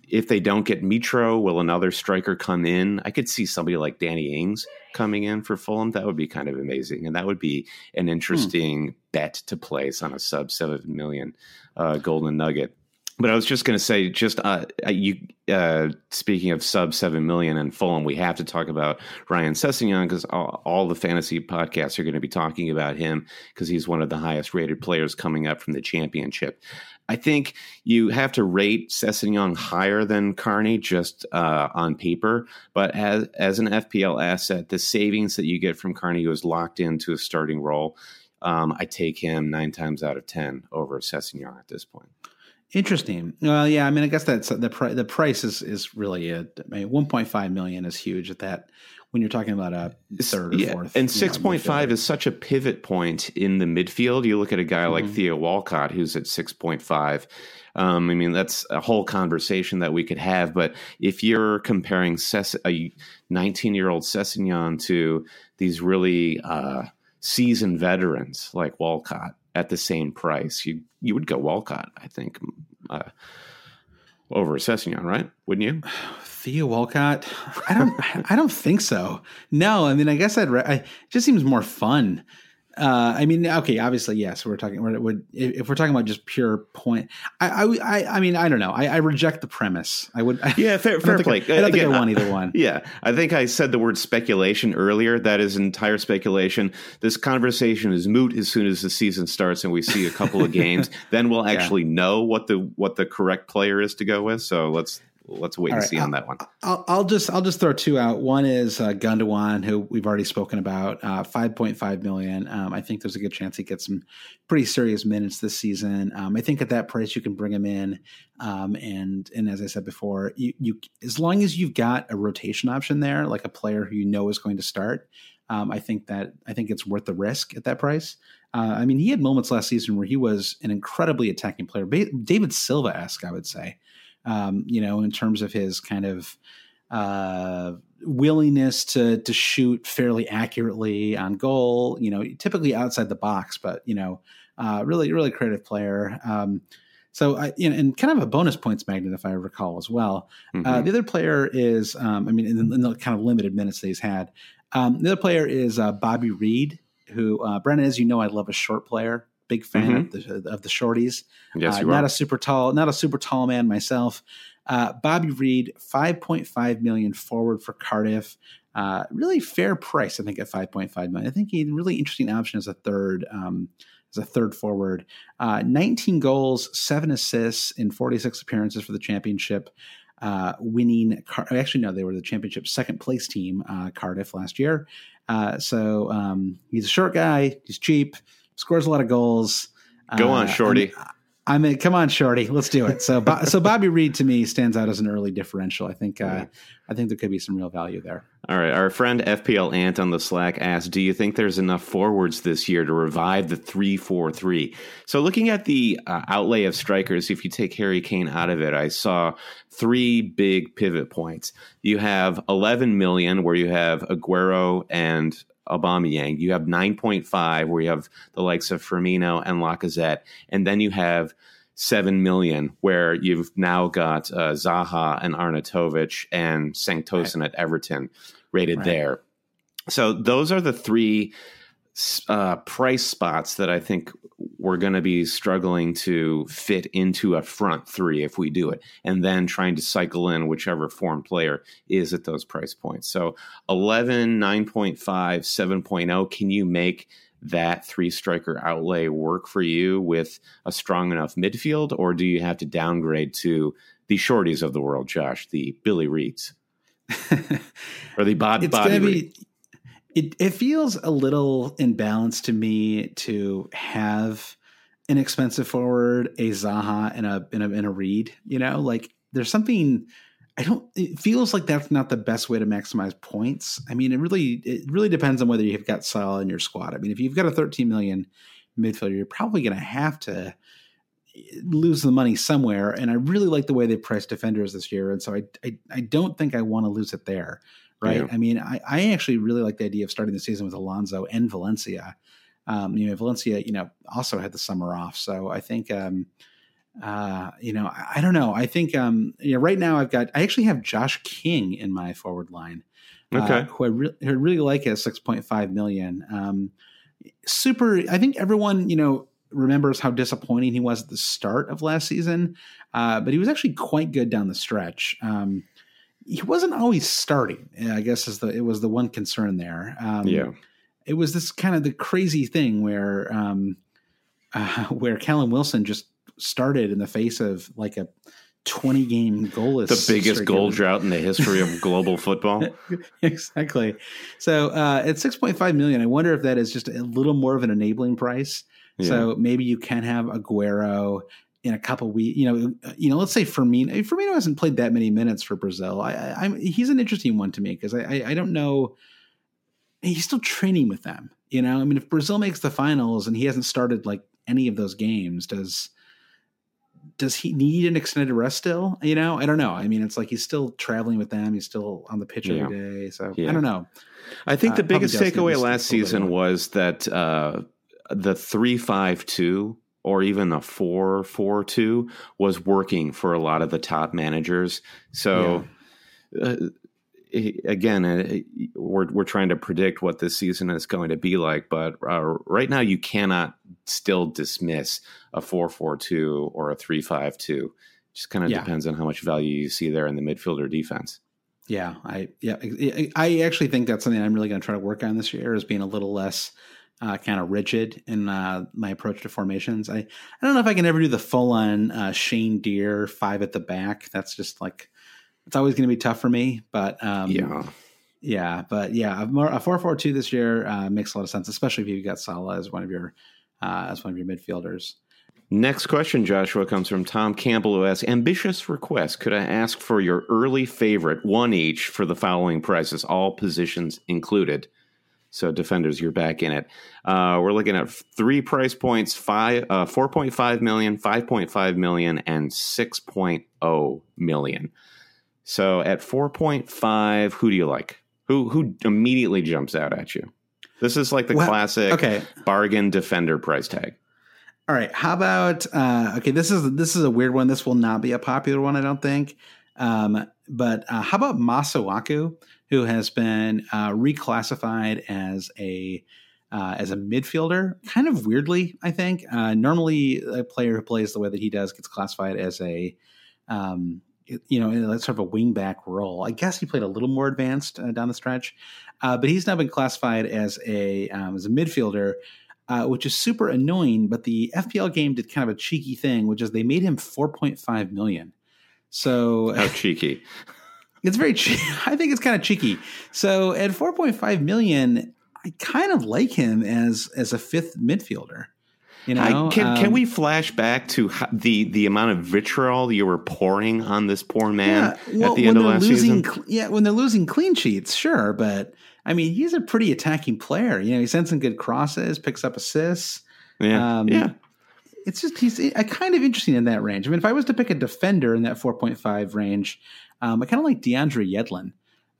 if they don't get Mitro, will another striker come in? I could see somebody like Danny Ings coming in for Fulham. That would be kind of amazing, and that would be an interesting hmm. bet to place on a sub seven million uh, golden nugget. But I was just going to say, just uh, you uh, speaking of sub seven million and Fulham, we have to talk about Ryan Sessegnon because all, all, the fantasy podcasts are going to be talking about him because he's one of the highest rated players coming up from the championship. I think you have to rate Sessegnon higher than Cairney just uh, on paper, but as as an FPL asset, the savings that you get from Cairney, who is locked into a starting role, um, I take him nine times out of ten over Sessegnon at this point. Interesting. Well, yeah. I mean, I guess that's the price. The price is is really it. I mean, one point five million is huge at that when you're talking about a third or yeah, fourth. and six point five is such a pivot point in the midfield. You look at a guy like Mhm. Theo Walcott, who's at six point five. Um, I mean, that's a whole conversation that we could have. But if you're comparing Ces- a 19 year old Sessegnon to these really uh, seasoned veterans like Walcott at the same price, you you would go Walcott, I think, uh, over Sessegnon, right? Wouldn't you? Theo Walcott. I don't. I don't think so. No, I mean, I guess I'd. Re- I, it just seems more fun. Uh, I mean, okay, obviously, yes. We're talking. We're, would if we're talking about just pure point, I, I, I, I mean, I don't know. I, I reject the premise. I would. I, Yeah, fair, fair play. I, I don't think Again, I want either one. Yeah, I think I said the word speculation earlier. That is entire speculation. This conversation is moot as soon as the season starts and we see a couple of games. then we'll Yeah. actually know what the what the correct player is to go with. So let's let's wait All and right, see on that one. I'll, I'll just I'll just throw two out. One is uh, Gundogan, who we've already spoken about, uh, five point five million. Um, I think there's a good chance he gets some pretty serious minutes this season. Um, I think at that price you can bring him in, um, and and as I said before, you you as long as you've got a rotation option there, like a player who you know is going to start. Um, I think that I think it's worth the risk at that price. Uh, I mean, he had moments last season where he was an incredibly attacking player, David Silva esque, I would say um, you know, in terms of his kind of uh, willingness to to shoot fairly accurately on goal. You know, typically outside the box, but you know, uh, really really creative player. Um, so, I, you know, and kind of a bonus points magnet, if I recall, as well. Uh, Mhm. the other player is, um, I mean, in, in the kind of limited minutes that he's had, um, the other player is uh, Bobby Reid, who uh, Brennan, as you know, I love a short player. Big fan of the of the shorties. yes, Uh, you not are. a super tall, not a super tall man myself. Uh, Bobby Reid, five point five million forward for Cardiff. Uh, really fair price, I think, at five point five million. I think he's a really interesting option as a third, um, as a third forward. Uh, Nineteen goals, seven assists in forty six appearances for the championship. Uh, winning, Car- actually no, they were the championship second place team, uh, Cardiff last year. Uh, so um, he's a short guy. He's cheap. Scores a lot of goals. Go on, Uh, Shorty. I'm- I mean, come on, Shorty, let's do it. So, so Bobby Reid to me stands out as an early differential. I think, uh, I think there could be some real value there. All right. Our friend FPL Ant on the Slack asked, Do you think there's enough forwards this year to revive the 3 4 3? So, looking at the uh, outlay of strikers, if you take Harry Kane out of it, I saw three big pivot points. You have 11 million, where you have Aguero and Aubameyang. You have 9.5, where you have the likes of Firmino and Lacazette. And then you have 7 million, where you've now got uh, Zaha and Arnautovic and Cenk Tosun at Everton rated Right. there. So those are the three uh, price spots that I think we're going to be struggling to fit into a front three if we do it, and then trying to cycle in whichever form player is at those price points. So 11, 9.5, 7.0, can you make that three striker outlay work for you with a strong enough midfield, or do you have to downgrade to the shorties of the world, Josh, the Billy Reeds or the Bob it's Bobby going to Reid? It, it feels a little imbalanced to me to have an expensive forward, a Zaha, and a and a, a Reid. You know, like there's something. I don't. It feels like that's not the best way to maximize points. I mean, it really it really depends on whether you've got Salah in your squad. I mean, if you've got a 13 million midfielder, you're probably going to have to eh, lose the money somewhere. And I really like the way they priced defenders this year, and so I I, I don't think I want to lose it there. Right. Yeah. I mean, I, I actually really like the idea of starting the season with Alonso and Valencia. Um, you know, Valencia, you know, also had the summer off, so I think, um, uh, you know, I, I don't know. I think, um, you know, right now I've got, I actually have Josh King in my forward line, uh, Okay. who I, re- who I really like at six point five million. Um, super. I think everyone, you know, remembers how disappointing he was at the start of last season, uh, but he was actually quite good down the stretch. Um, he wasn't always starting. I guess is the it was the one concern there. Um, yeah. it was this kind of the crazy thing where um, uh, where Callum Wilson just started in the face of like a twenty game goalless, The biggest goal drought in the history of global football. exactly. So uh, at six point five million, I wonder if that is just a little more of an enabling price. Yeah. So maybe you can have Aguero in a couple weeks. You know, you know, let's say Firmino. Firmino hasn't played that many minutes for Brazil. I, I, am he's an interesting one to me because I, I, I don't know. He's still training with them. You know, I mean, if Brazil makes the finals and he hasn't started like any of those games, does does he need an extended rest still? You know, I don't know. I mean, it's like he's still traveling with them. He's still on the pitch yeah. every day. So yeah. I don't know. I think the uh, biggest takeaway last season was that uh, the three five two or even a four four two was working for a lot of the top managers. So. Yeah. Uh, again, uh, we're we're trying to predict what this season is going to be like, but uh, right now you cannot still dismiss a four four two or a three five two. Just kind of yeah. depends on how much value you see there in the midfielder defense. Yeah, I yeah I actually think that's something I'm really going to try to work on this year is being a little less uh, kind of rigid in uh, my approach to formations. I I don't know if I can ever do the full on uh, Shane Deer five at the back. That's just like it's always going to be tough for me. But um, yeah, yeah, but yeah, a four four two this year uh, makes a lot of sense, especially if you've got Salah as one of your uh, as one of your midfielders. Next question, Joshua, comes from Tom Campbell, who asks Ambitious request. Could I ask for your early favorite, one each, for the following prices, all positions included? So, defenders, you're back in it. Uh, we're looking at three price points five, uh, 4.5 million, 5.5 million, and 6.0 million. So, at 4.5, who do you like? Who, who immediately jumps out at you? This is like the well, classic okay. bargain defender price tag. All right. How about uh, okay? This is this is a weird one. This will not be a popular one, I don't think. Um, but uh, how about Masuaku, who has been uh, reclassified as a uh, as a midfielder? Kind of weirdly, I think. Uh, normally, a player who plays the way that he does gets classified as a um, you know, sort of a wingback role. I guess he played a little more advanced uh, down the stretch, uh, but he's now been classified as a um, as a midfielder uh, which is super annoying. But the FPL game did kind of a cheeky thing, which is they made him 4.5 million. So how cheeky? It's very cheeky. I think it's kind of cheeky. So at 4.5 million, I kind of like him as as a fifth midfielder. You know, I, can um, can we flash back to the the amount of vitriol you were pouring on this poor man yeah, well, at the end of last losing, season? Yeah, when they're losing clean sheets, sure, but I mean, he's a pretty attacking player. You know, he sends some good crosses, picks up assists. Yeah, um, yeah. It's just he's a kind of interesting in that range. I mean, if I was to pick a defender in that 4.5 range, um, I kind of like DeAndre Yedlin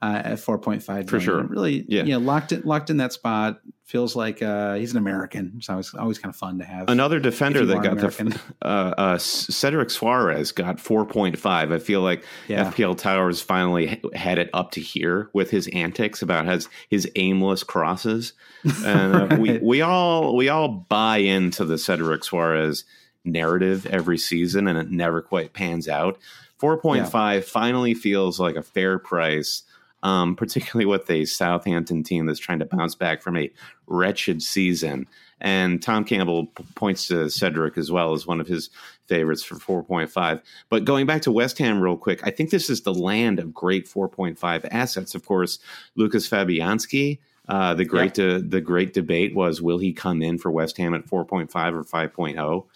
uh, at 4.5 for sure. Really, yeah, you know, locked in, locked in that spot. Feels like uh, he's an American. So it's always always kind of fun to have another defender that got American. the uh, uh, Cedric Soares got 4.5. I feel like yeah. FPL Towers finally had it up to here with his antics about his his aimless crosses, and uh, right. we we all we all buy into the Cedric Soares narrative every season, and it never quite pans out. 4.5 yeah. finally feels like a fair price um, particularly with a Southampton team that's trying to bounce back from a wretched season. And Tom Campbell p- points to Cedric as well as one of his favorites for 4.5. But going back to West Ham real quick, I think this is the land of great 4.5 assets. Of course, Lucas Fabianski. Uh, the great de- the great debate was will he come in for West Ham at 4.5 or 5.0?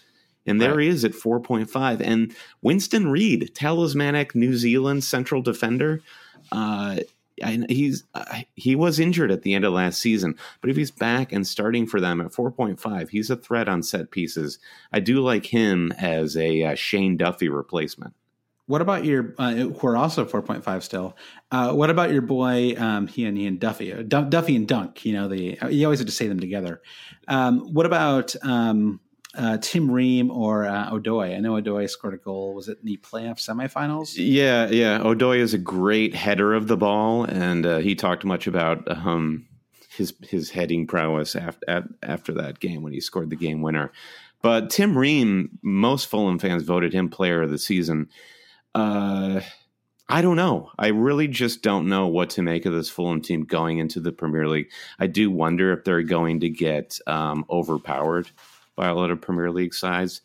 And there right. he is at 4.5. And Winston Reid, talismanic New Zealand central defender, uh, and he's uh, he was injured at the end of last season, but if he's back and starting for them at 4.5, he's a threat on set pieces. I do like him as a uh, Shane Duffy replacement. What about your uh, who are also 4.5 still? Uh, what about your boy um, he and he and Duffy, uh, Duffy and Dunk? You know the you always have to say them together. Um, what about um, uh, Tim Ream or uh, Odoi. I know Odoi scored a goal. Was it in the playoff semifinals? Yeah, yeah. Odoi is a great header of the ball, and uh, he talked much about um, his his heading prowess after after that game when he scored the game winner. But Tim Ream, most Fulham fans voted him player of the season. Uh, I don't know. I really just don't know what to make of this Fulham team going into the Premier League. I do wonder if they're going to get um, overpowered by a lot of Premier League sides.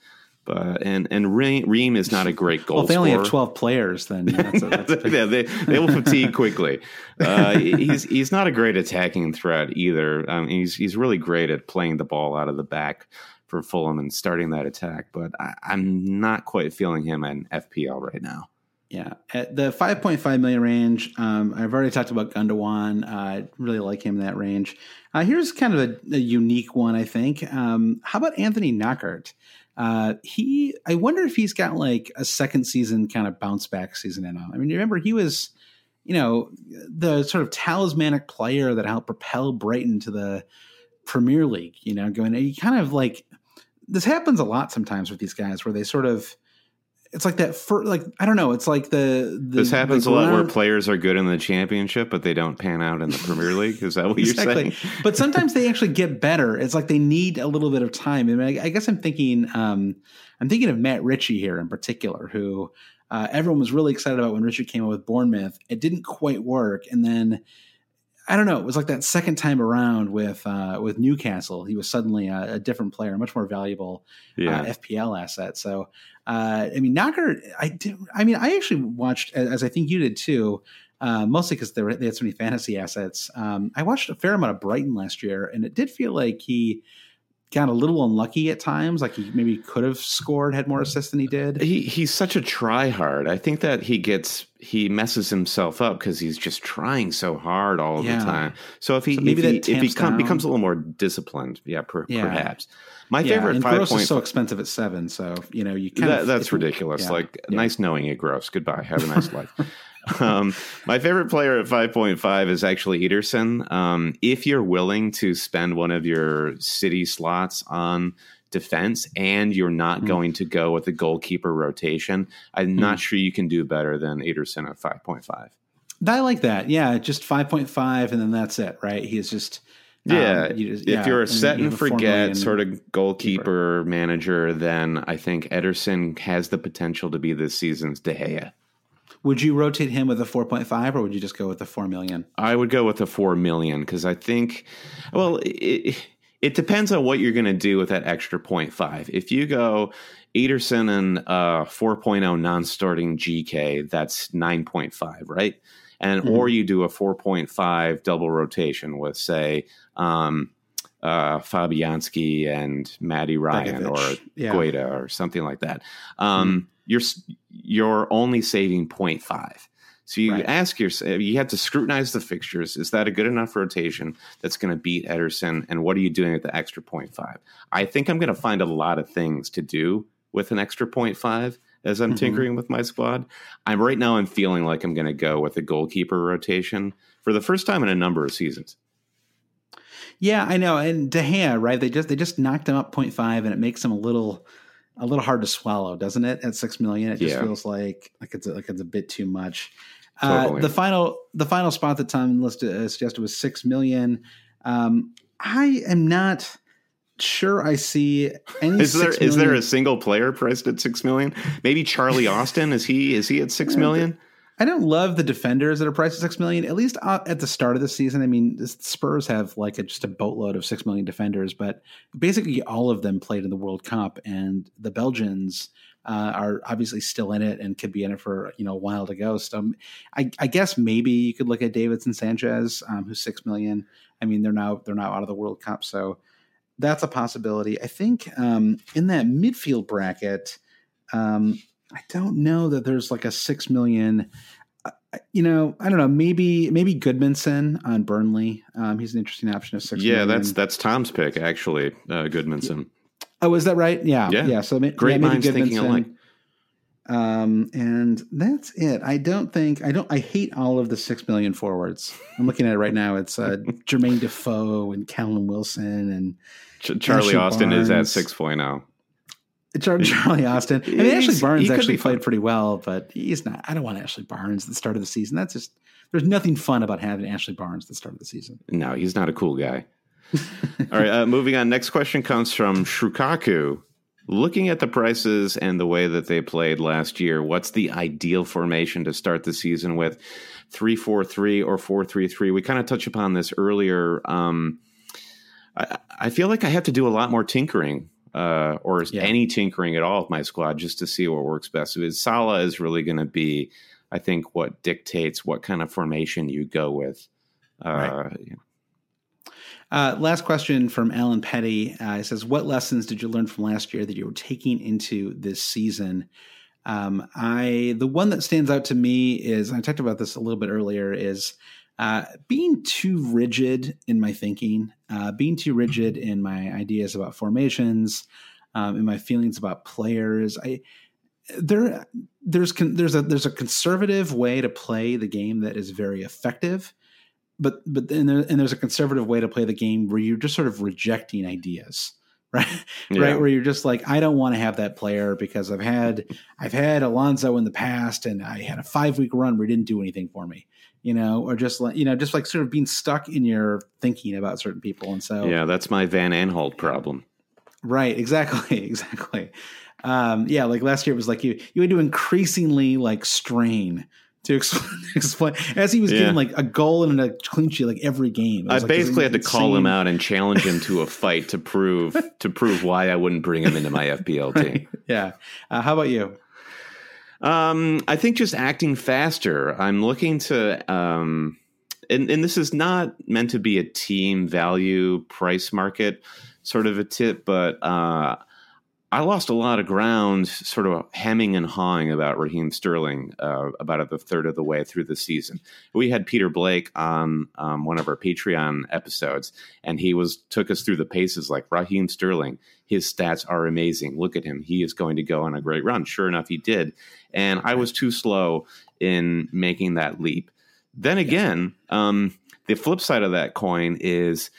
But and and Ream is not a great goal. well, if they only have twelve players, then that's a, that's yeah, they they will fatigue quickly. Uh, he's he's not a great attacking threat either. Um, he's he's really great at playing the ball out of the back for Fulham and starting that attack, but I, am not quite feeling him in FPL right now. Yeah, at the 5.5 million range, um, I've already talked about Gundogan. Uh, I really like him in that range. Uh, here's kind of a, a, unique one, I think. Um, how about Anthony Knockaert? Uh, he, I wonder if he's got like a second season kind of bounce back season in him. I mean, remember he was, you know, the sort of talismanic player that helped propel Brighton to the Premier League. You know, going he kind of like this happens a lot sometimes with these guys where they sort of it's like that for like I don't know. It's like the, the this happens a lot where players are good in the championship, but they don't pan out in the Premier League. Is that what exactly. you're saying? but sometimes they actually get better. It's like they need a little bit of time. I, mean, I, I guess I'm thinking um, I'm thinking of Matt Ritchie here in particular, who uh, everyone was really excited about when Ritchie came up with Bournemouth. It didn't quite work, and then I don't know. It was like that second time around with uh, with Newcastle. He was suddenly a, a different player, a much more valuable uh, yeah. uh, FPL asset. So, uh, I mean, Knockaert. I did. I mean, I actually watched, as I think you did too. Uh, mostly because they, they, had so many fantasy assets. Um, I watched a fair amount of Brighton last year, and it did feel like he got a little unlucky at times. Like he maybe could have scored, had more assists than he did. He he's such a try hard. I think that he gets he messes himself up because he's just trying so hard all yeah. the time. So if he so maybe if he, if he come, becomes a little more disciplined, yeah, per, yeah. perhaps. My yeah, favorite and five Gross point, is so expensive at seven, so you know you kind that, of, that's ridiculous. like nice knowing you, Gross. Goodbye. Have a nice life. Um, my favorite player at 5.5 is actually Ederson. Um, if you're willing to spend one of your city slots on defense and you're not mm. going to go with a goalkeeper rotation, I'm mm. not sure you can do better than Ederson at 5.5. I like that. Yeah, just 5.5 and then that's it, right? He's just. Yeah, um, you just, yeah. if you're a set and, and forget sort of goalkeeper keeper. manager, then I think Ederson has the potential to be this season's De Gea. Would you rotate him with a 4.5 or would you just go with the 4 million? I would go with the 4 million because I think, well, it, it depends on what you're going to do with that extra 0.5. If you go Ederson and uh, 4.0 non starting GK, that's 9.5, right? And mm-hmm. or you do a 4.5 double rotation with, say, um, uh, Fabianski and Matty Ryan Begovic. or yeah. Guaita or something like that. Um, mm-hmm you're you're only saving 0.5. So you right. ask yourself, you have to scrutinize the fixtures. Is that a good enough rotation that's going to beat Ederson? And what are you doing at the extra 0.5? I think I'm going to find a lot of things to do with an extra 0.5 as I'm mm-hmm. tinkering with my squad. I'm right now. I'm feeling like I'm going to go with a goalkeeper rotation for the first time in a number of seasons. Yeah, I know. And De Gea, right? They just they just knocked him up 0.5, and it makes him a little a little hard to swallow, doesn't it? At six million, it just yeah. feels like like it's a, like it's a bit too much. Uh, totally. Uh, the final the final spot that Tom listed uh, suggested was six million. Um, I am not sure I see any. Is there is there a single player priced at six million? Maybe Charlie Austin is he is he at six million? I don't love the defenders that are priced at six million. At least uh, at the start of the season, I mean, the Spurs have like a, just a boatload of six million defenders, but basically all of them played in the World Cup, and the Belgians uh, are obviously still in it and could be in it for you know a while to go. So um, I, I, guess maybe you could look at Davinson Sanchez, um, who's six million. I mean, they're now they're now out of the World Cup, so that's a possibility. I think um, in that midfield bracket. Um, I don't know that there's like a six million. Uh, you know, I don't know. Maybe maybe Gudmundsson on Burnley. Um, he's an interesting option of six. Yeah, million. that's that's Tom's pick actually. Uh, Gudmundsson. Oh, is that right? Yeah, yeah. yeah. So great yeah, minds thinking alike. Um, and that's it. I don't think I don't. I hate all of the six million forwards. I'm looking at it right now. It's uh, Jermaine Defoe and Callum Wilson and Ch- Charlie Austin Barnes. is at 6.0. Charlie Austin. I mean, Ashley Barnes actually played pretty well, but he's not. I don't want Ashley Barnes at the start of the season. That's just there's nothing fun about having Ashley Barnes at the start of the season. No, he's not a cool guy. All right, uh, moving on. Next question comes from Shukaku. Looking at the prices and the way that they played last year, what's the ideal formation to start the season with? Three four three or four three three. We kind of touched upon this earlier. Um, I, I feel like I have to do a lot more tinkering uh, or yeah. any tinkering at all with my squad just to see what works best. Because Salah is really going to be, I think, what dictates what kind of formation you go with. Uh, right. Uh, last question from Alan Petty. Uh, he says, "What lessons did you learn from last year that you were taking into this season?" Um, I the one that stands out to me is I talked about this a little bit earlier is uh, being too rigid in my thinking, uh, being too rigid in my ideas about formations, um, in my feelings about players. I there there's there's a there's a conservative way to play the game that is very effective, but but then there, and there's a conservative way to play the game where you're just sort of rejecting ideas right yeah. right where you're just like i don't want to have that player because i've had i've had alonso in the past and i had a five week run where he didn't do anything for me you know or just like you know just like sort of being stuck in your thinking about certain people and so yeah that's my van Aanholt problem right exactly exactly um yeah like last year it was like you you had to increasingly like strain to explain, explain, as he was yeah. getting like a goal and a clean sheet like every game. I like basically had to call him out and challenge him to a fight to prove to prove why I wouldn't bring him into my FPL team. Right. Yeah. Uh, how about you? Um, I think just acting faster. I'm looking to, um, and, and this is not meant to be a team value price market sort of a tip, but uh, I lost a lot of ground, sort of hemming and hawing about Raheem Sterling uh, about a third of the way through the season. We had Peter Blake on um, one of our Patreon episodes, and he was took us through the paces like Raheem Sterling. His stats are amazing. Look at him; he is going to go on a great run. Sure enough, he did, and I was too slow in making that leap. Then again, um, the flip side of that coin is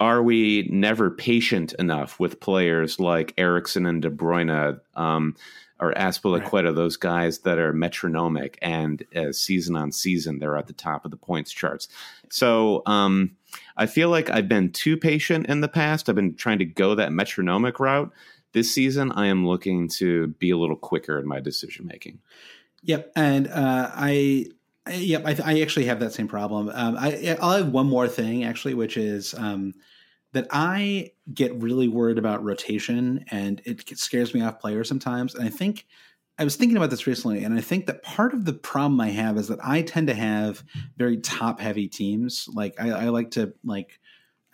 are we never patient enough with players like Eriksen and De Bruyne um, or Azpilicueta, right. those guys that are metronomic and uh, season on season they're at the top of the points charts. So um, I feel like I've been too patient in the past. I've been trying to go that metronomic route. This season, I am looking to be a little quicker in my decision making. Yep, and uh, I Yep, I, I, actually have that same problem. Um, I, will have one more thing actually, which is um, that I get really worried about rotation, and it scares me off players sometimes. And I think I was thinking about this recently, and I think that part of the problem I have is that I tend to have very top heavy teams. Like I, I like to like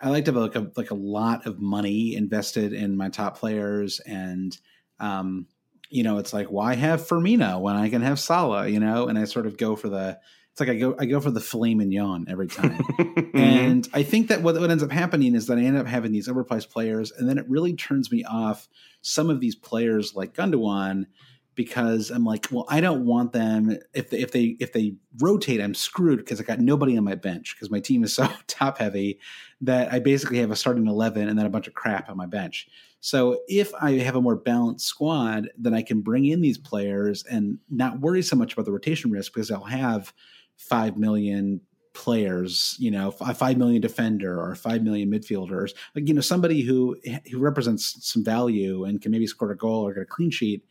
I like to have like a like a lot of money invested in my top players and um you know, it's like, why have Firmino when I can have Salah, you know? And I sort of go for the, it's like I go, I go for the filet mignon every time. Mm-hmm. and I think that what, what ends up happening is that I end up having these overpriced players, and then it really turns me off some of these players like Gundogan because I'm like, well, I don't want them if they, if they if they rotate, I'm screwed because I got nobody on my bench because my team is so top heavy that I basically have a starting eleven and then a bunch of crap on my bench. So if I have a more balanced squad, then I can bring in these players and not worry so much about the rotation risk because I'll have five million players, you know, a five million defender or five million midfielders, like you know, somebody who who represents some value and can maybe score a goal or get a clean sheet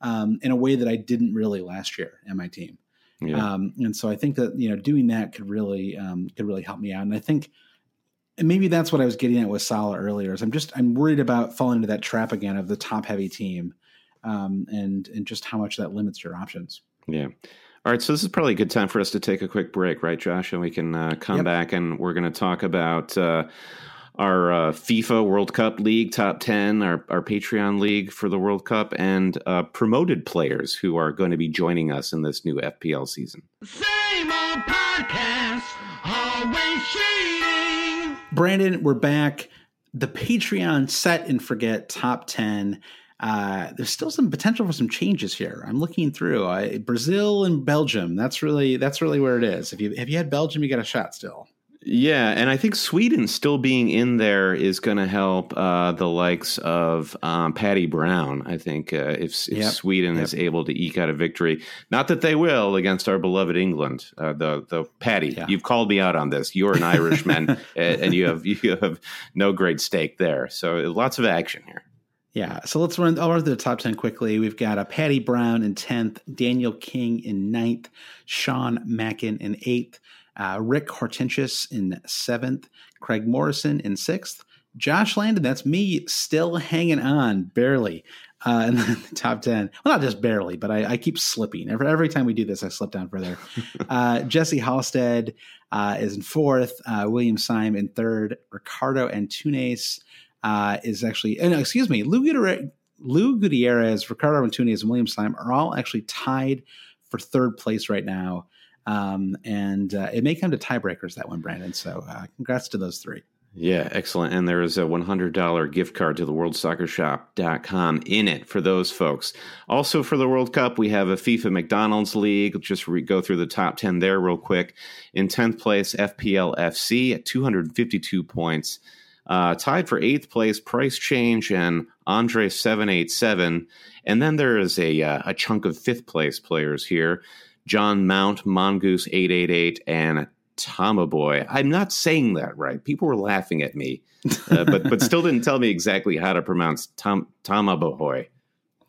um, in a way that I didn't really last year in my team. Yeah. Um, and so I think that you know doing that could really um, could really help me out. And I think and maybe that's what I was getting at with Salah earlier. Is I'm just I'm worried about falling into that trap again of the top heavy team, um, and and just how much that limits your options. Yeah. All right, so this is probably a good time for us to take a quick break, right, Josh? And we can uh, come yep. back and we're going to talk about uh, our uh, FIFA World Cup League top 10, our, our Patreon League for the World Cup, and uh, promoted players who are going to be joining us in this new FPL season. Same old podcast, always Brandon, we're back. The Patreon set and forget top 10 uh, there's still some potential for some changes here. I'm looking through I, Brazil and Belgium. That's really that's really where it is. If you if you had Belgium, you got a shot still. Yeah, and I think Sweden still being in there is going to help uh, the likes of um, Paddy Brown. I think uh, if, if yep. Sweden yep. is able to eke out a victory, not that they will against our beloved England. Uh, the the Paddy, yeah. you've called me out on this. You're an Irishman, and, and you have you have no great stake there. So lots of action here. Yeah, so let's run. I'll run through the top ten quickly. We've got a Paddy Brown in tenth, Daniel King in ninth, Sean Mackin in eighth, uh, Rick Hortentius in seventh, Craig Morrison in sixth, Josh Landon. That's me, still hanging on barely uh, in the top 10. Well, not just barely, but I, I keep slipping. Every, every time we do this, I slip down further. Uh, Jesse Halstead uh, is in fourth, uh, William Syme in third, Ricardo Antunes uh, is actually, uh, no, excuse me, Lou Gutierrez, Lou Gutierrez, Ricardo Antunes, and William Syme are all actually tied for third place right now. Um, and uh, it may come to tiebreakers that one, Brandon. So uh, congrats to those three. Yeah, excellent. And there is a $100 gift card to the worldsoccershop.com in it for those folks. Also, for the World Cup, we have a FIFA McDonald's League. Just re- go through the top 10 there real quick. In 10th place, FPL FC at 252 points. Uh, tied for eighth place, Price Change and Andre 787. And then there is a, uh, a chunk of fifth place players here. John Mount, Mongoose 888, and Tama Boy. I'm not saying that right. People were laughing at me, uh, but but still didn't tell me exactly how to pronounce Tom Tama Boy.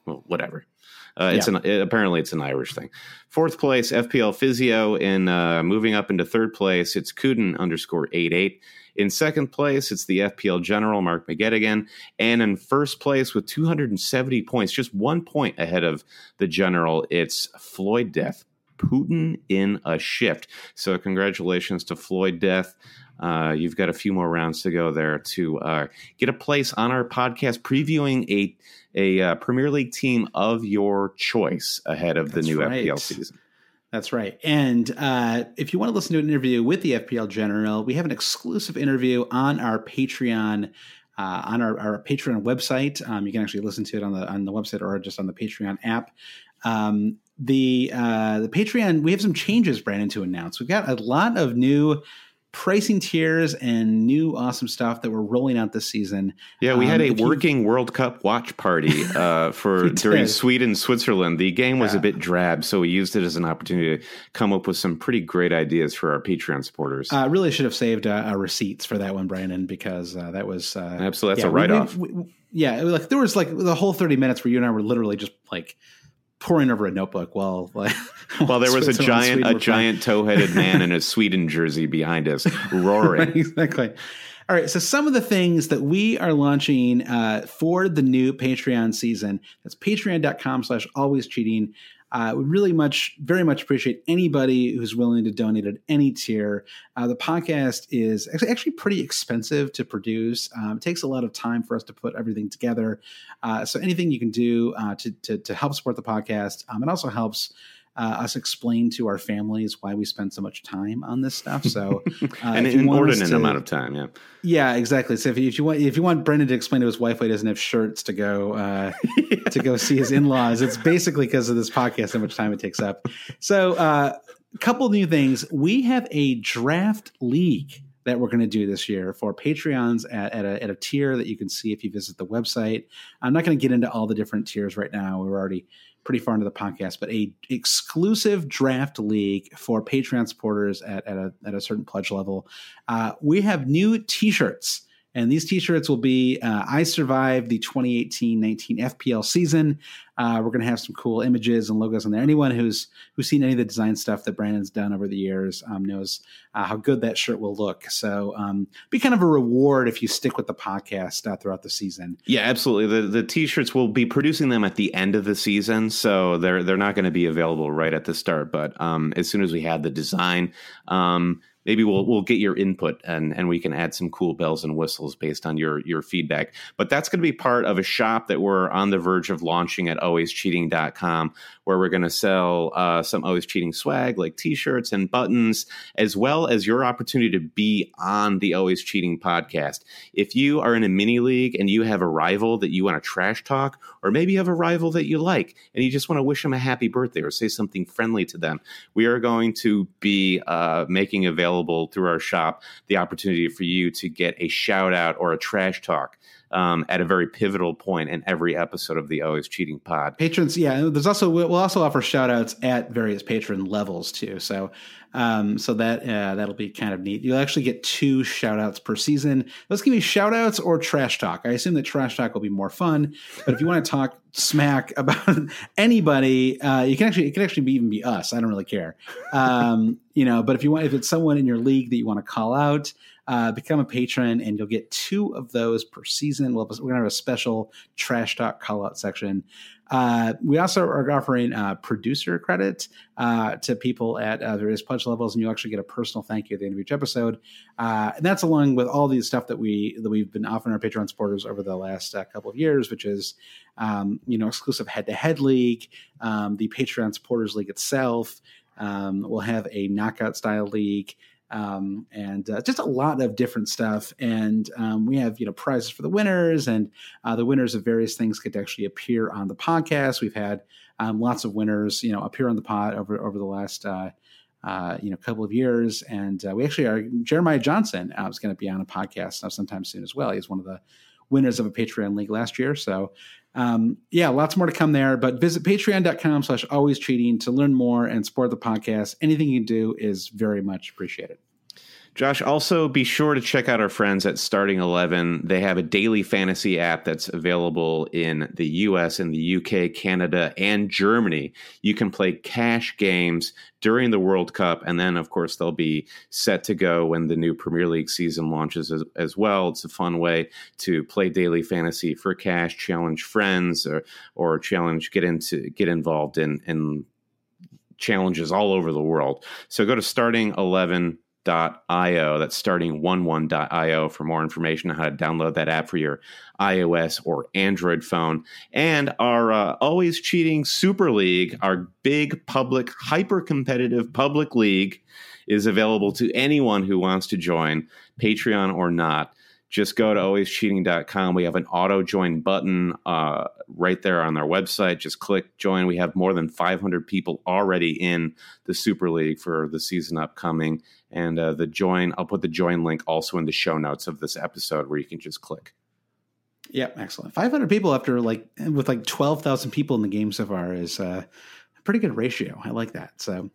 Well, whatever. Uh, it's yeah. an it, apparently it's an Irish thing. Fourth place, FPL Physio. In uh, moving up into third place, it's Kuden underscore eight eight. In second place, it's the FPL General Mark McGettigan, and in first place with 270 points, just one point ahead of the General, it's Floyd Death Putin in a shift. So, congratulations to Floyd Death. Uh, you've got a few more rounds to go there to uh, get a place on our podcast previewing a a uh, Premier League team of your choice ahead of That's the new right. FPL season. That's right. And uh, if you want to listen to an interview with the FPL General, we have an exclusive interview on our Patreon. Uh, on our, our, Patreon website, um, you can actually listen to it on the on the website or just on the Patreon app. Um, the uh, the Patreon, we have some changes, Brandon, to announce. We've got a lot of new pricing tiers and new awesome stuff that we're rolling out this season. Yeah, we um, had a working you... World Cup watch party uh, for during Sweden Switzerland. The game was yeah. a bit drab, so we used it as an opportunity to come up with some pretty great ideas for our Patreon supporters. I uh, really should have saved uh, receipts for that one, Brandon, because uh, that was uh, absolutely that's yeah, a write off. Yeah, like there was like the whole thirty minutes where you and I were literally just like poring over a notebook while like while there was a giant a giant toe-headed man in a Sweden jersey behind us roaring. exactly. All right, so some of the things that we are launching uh, for the new Patreon season, that's patreon.com slash always cheating. Uh, we really much, very much appreciate anybody who's willing to donate at any tier. Uh, the podcast is actually pretty expensive to produce. Um, it takes a lot of time for us to put everything together. Uh, so anything you can do uh, to, to, to help support the podcast, um, it also helps uh, us explain to our families why we spend so much time on this stuff. So, uh, an inordinate to, amount of time, yeah, yeah, exactly. So if you, if you, want if you want Brendan to explain to his wife why he doesn't have shirts to go uh, to go see his in laws, it's basically because of this podcast how much time it takes up. So, a uh, couple new things. We have a draft league that we're going to do this year for Patreons at, at, a, at a tier that you can see if you visit the website. I'm not going to get into all the different tiers right now. We're already pretty far into the podcast, but a exclusive draft league for Patreon supporters at, at, a, at a certain pledge level. Uh, we have new T-shirts. And these T-shirts will be uh, "I survived the 2018-19 FPL season." Uh, we're going to have some cool images and logos on there. Anyone who's who's seen any of the design stuff that Brandon's done over the years um, knows uh, how good that shirt will look. So, um, be kind of a reward if you stick with the podcast uh, throughout the season. Yeah, absolutely. The T-shirts will be producing them at the end of the season, so they're they're not going to be available right at the start. But um, as soon as we have the design. Maybe we'll we'll get your input and and we can add some cool bells and whistles based on your your feedback. But that's going to be part of a shop that we're on the verge of launching at alwayscheating.com where we're going to sell uh, some always cheating swag like t-shirts and buttons as well as your opportunity to be on the always cheating podcast. If you are in a mini league and you have a rival that you want to trash talk or maybe you have a rival that you like and you just want to wish them a happy birthday or say something friendly to them, we are going to be uh, making available available through our shop the opportunity for you to get a shout out or a trash talk um, at a very pivotal point in every episode of the Always Cheating Pod. Patrons, yeah. There's also we'll also offer shout outs at various patron levels too. So um, so that uh, that'll be kind of neat. You'll actually get two shout outs per season. Let's give me shout outs or trash talk. I assume that trash talk will be more fun, but if you want to talk smack about anybody, uh, you can actually it can actually be, even be us. I don't really care. Um, you know, but if you want if it's someone in your league that you want to call out, uh, become a patron, and you'll get two of those per season. We'll we're going to have a special trash talk call out section. Uh, we also are offering uh, producer credit uh, to people at uh, various pledge levels, and you actually get a personal thank you at the end of each episode. Uh, and that's along with all the stuff that we that we've been offering our Patreon supporters over the last uh, couple of years, which is um, you know exclusive head to head league, um, the Patreon supporters league itself. Um, we'll have a knockout style league um, and uh, just a lot of different stuff. And um, we have you know prizes for the winners, and uh, the winners of various things to actually appear on the podcast. We've had um, lots of winners, you know, appear on the pod over over the last. Uh, uh, you know, couple of years, and uh, we actually are. Jeremiah Johnson uh, is going to be on a podcast sometime soon as well. He's one of the winners of a Patreon league last year. So, um, yeah, lots more to come there. But visit patreon.com slash always cheating to learn more and support the podcast. Anything you can do is very much appreciated. Josh, also be sure to check out our friends at Starting 11. They have a daily fantasy app that's available in the US, in the UK, Canada, and Germany. You can play cash games during the World Cup, and then, of course, they'll be set to go when the new Premier League season launches as, as well. It's a fun way to play daily fantasy for cash, challenge friends, or, or challenge, get into, get involved in, in challenges all over the world. So go to Starting 11 starting11.io. That's starting11.io for more information on how to download that app for your iOS or Android phone. And our uh, Always Cheating Super League, our big public, hyper competitive public league, is available to anyone who wants to join, Patreon or not just go to alwayscheating.com. We have an auto join button uh, right there on our website. Just click join. We have more than 500 people already in the Super League for the season upcoming. And uh, the join, I'll put the join link also in the show notes of this episode where you can just click. Yeah, excellent. 500 people after like with like 12,000 people in the game so far is uh, a pretty good ratio. I like that. So,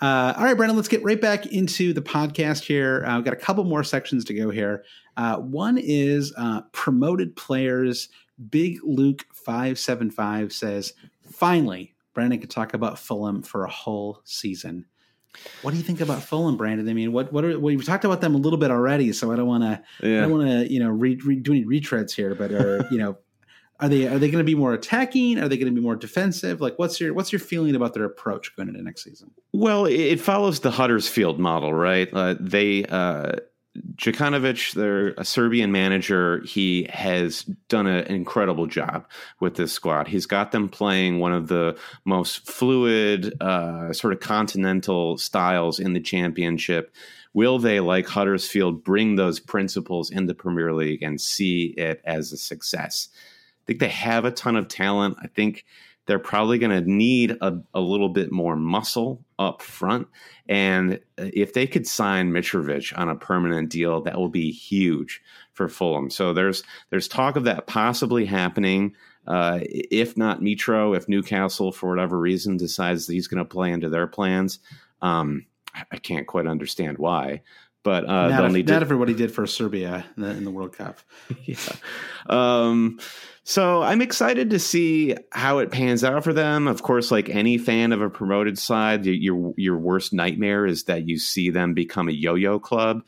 uh, all right, Brandon, let's get right back into the podcast here. Uh, we've got a couple more sections to go here. Uh, one is uh, promoted players. Big Luke five seven five says, "Finally, Brandon could talk about Fulham for a whole season." What do you think about Fulham, Brandon? I mean, what what are, well, we've talked about them a little bit already, so I don't want to yeah. I don't want to you know re, re, do any retreads here, but you know are they are they going to be more attacking? Are they going to be more defensive? Like, what's your what's your feeling about their approach going into next season? Well, it follows the Huddersfield model, right? Uh, they uh, Jokanovic, their a Serbian manager, he has done a, an incredible job with this squad. He's got them playing one of the most fluid, uh, sort of continental styles in the championship. Will they, like Huddersfield, bring those principles in the Premier League and see it as a success? Think they have a ton of talent. I think they're probably going to need a, a, little bit more muscle up front. And if they could sign Mitrovic on a permanent deal, that will be huge for Fulham. So there's there's talk of that possibly happening. Uh, if not Mitro, if Newcastle for whatever reason decides that he's going to play into their plans, um, I can't quite understand why. But uh, not, if, not everybody did for Serbia in the, in the World Cup. yeah. Um, so I'm excited to see how it pans out for them. Of course, like any fan of a promoted side, your your worst nightmare is that you see them become a yo-yo club.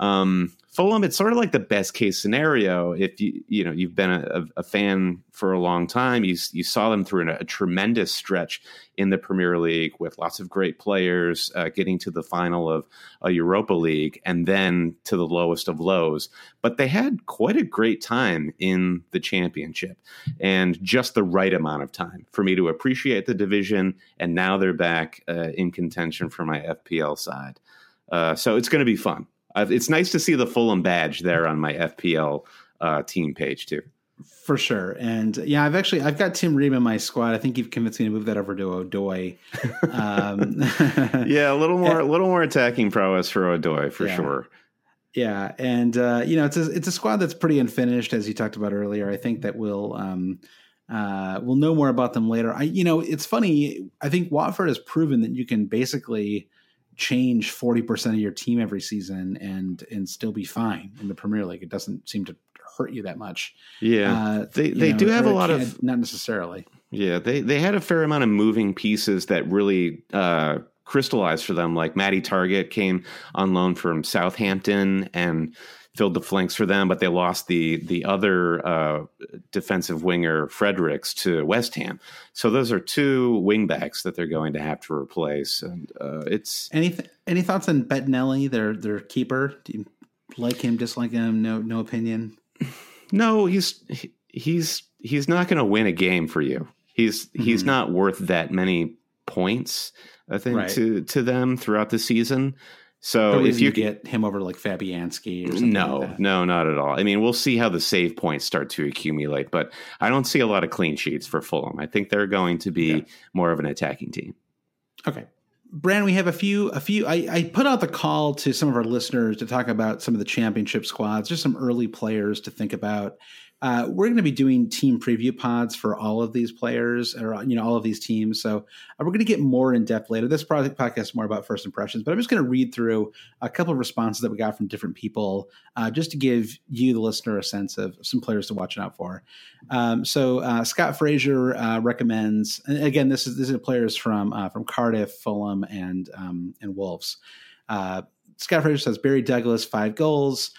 Um, Fulham, it's sort of like the best case scenario. If you you know you've been a, a fan for a long time, you you saw them through a, a, tremendous stretch in the Premier League with lots of great players, uh, getting to the final of a Europa League, and then to the lowest of lows. But they had quite a great time in the Championship, and just the right amount of time for me to appreciate the division. And now they're back uh, in contention for my FPL side. Uh, so it's going to be fun. I've, it's nice to see the Fulham badge there on my FPL uh, team page too. For sure, and yeah, I've actually I've got Tim Ream in my squad. I think you've convinced me to move that over to Odoi. Um, yeah, a little more, a little more attacking prowess for Odoi for yeah. sure. Yeah, and uh, you know it's a it's a squad that's pretty unfinished, as you talked about earlier. I think that we'll um, uh, we'll know more about them later. I you know it's funny. I think Watford has proven that you can basically change 40% of your team every season and and still be fine in the Premier League. It doesn't seem to hurt you that much. Yeah. Uh, they they know, do have a lot of not necessarily. Yeah, they they had a fair amount of moving pieces that really uh, crystallize for them. Like Matty Targett came on loan from Southampton and filled the flanks for them, but they lost the the other uh, defensive winger Fredericks to West Ham. So those are two wingbacks that they're going to have to replace, and uh, it's any any thoughts on Bettinelli, their their keeper? Do you like him? Dislike him? No no opinion. No, he's he's he's not going to win a game for you. He's mm-hmm. he's not worth that many points. I think right. to to them throughout the season. So Probably if you get him over like Fabianski or something no, like no, not at all. I mean, we'll see how the save points start to accumulate, but I don't see a lot of clean sheets for Fulham. I think they're going to be yeah. more of an attacking team. Okay. Brand, we have a few. A few. I, I, put out the call to some of our listeners to talk about some of the championship squads, just some early players to think about. Uh, we're going to be doing team preview pods for all of these players, or you know, all of these teams. So uh, we're going to get more in depth later. This project podcast is more about first impressions, but I'm just going to read through a couple of responses that we got from different people, uh, just to give you, the listener, a sense of some players to watch out for. Um, so uh, Scott Fraser uh, recommends, and again, this is this is players from uh, from Cardiff, Fulham, and um, and Wolves. Scott Fraser says Barry Douglas five goals,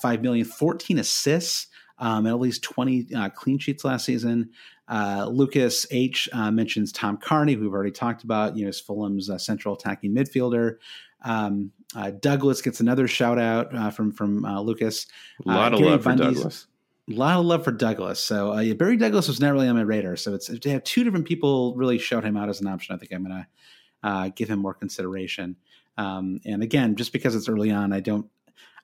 five million, 14 assists um, at least 20 uh, clean sheets last season. Uh, Lucas H uh, mentions Tom Cairney, who we've already talked about, you know, is Fulham's uh, central attacking midfielder. Um, uh, Douglas gets another shout out uh, from from Lucas. A lot of love Bundy's, for Douglas. A lot of love for Douglas. So uh, yeah, Barry Douglas was never really on my radar. So it's to have two different people really shout him out as an option. I think I'm gonna uh, give him more consideration. Um, and again, just because it's early on, I don't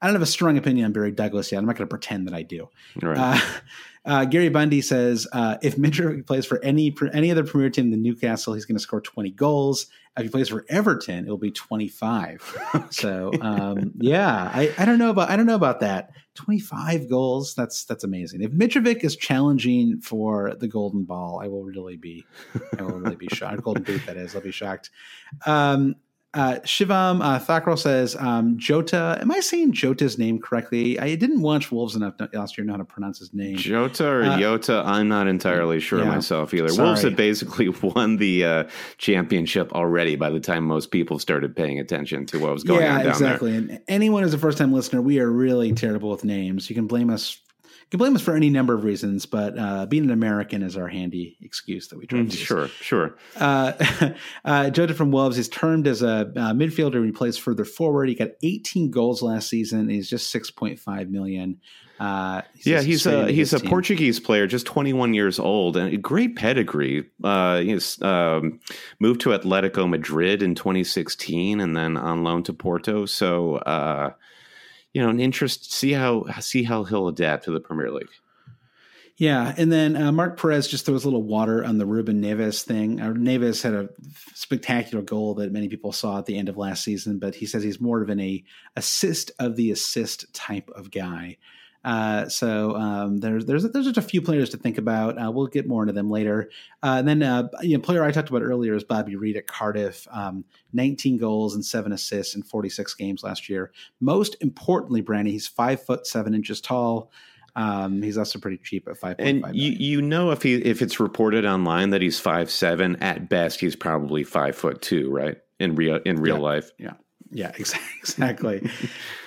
I don't have a strong opinion on Barry Douglas yet. I'm not going to pretend that I do. Right. Uh, uh, Gary Bundy says uh, if Mitrovic plays for any any other Premier team than Newcastle, he's going to score 20 goals. If he plays for Everton, it'll be 25. okay. So um, yeah, I, I don't know about I don't know about that. 25 goals. That's that's amazing. If Mitrovic is challenging for the Golden Ball, I will really be I will really be shocked. Golden Boot, that is. I'll be shocked. Um, uh, Shivam uh, Thakral says um, Jota. Am I saying Jota's name correctly? I didn't watch Wolves enough last year to know how to pronounce his name. Jota or uh, Yota? I'm not entirely sure yeah, myself either. Sorry. Wolves had basically won the uh, championship already by the time most people started paying attention to what was going yeah, on down exactly. there. And anyone who's a first time listener, we are really terrible with names. You can blame us can blame us for any number of reasons, but uh, being an American is our handy excuse that we try mm, to use. Sure, sure. Uh, uh, Jota from Wolves is termed as a uh, midfielder and he plays further forward. He got 18 goals last season. He's just 6.5 million. Uh, he's yeah, he's a he's a team. Portuguese player, just 21 years old, and a great pedigree. Uh, he's um, moved to Atletico Madrid in 2016, and then on loan to Porto. So uh, you know an interest see how see how he'll adapt to the Premier League. Yeah, and then uh, Mark Perez just throws a little water on the Ruben Neves thing. Uh, Neves had a spectacular goal that many people saw at the end of last season, but he says he's more of an a assist of the assist type of guy. Uh, so um, there's there's there's just a few players to think about. Uh, we'll get more into them later. Uh, and then uh, you know, player I talked about earlier is Bobby Reid at Cardiff. Um, 19 goals and seven assists in 46 games last year. Most importantly, Brandy, he's five foot seven inches tall. Um, he's also pretty cheap at five. And you you know if he if it's reported online that he's five seven at best he's probably five foot two right in real in real yeah. life. Yeah. Yeah, exactly.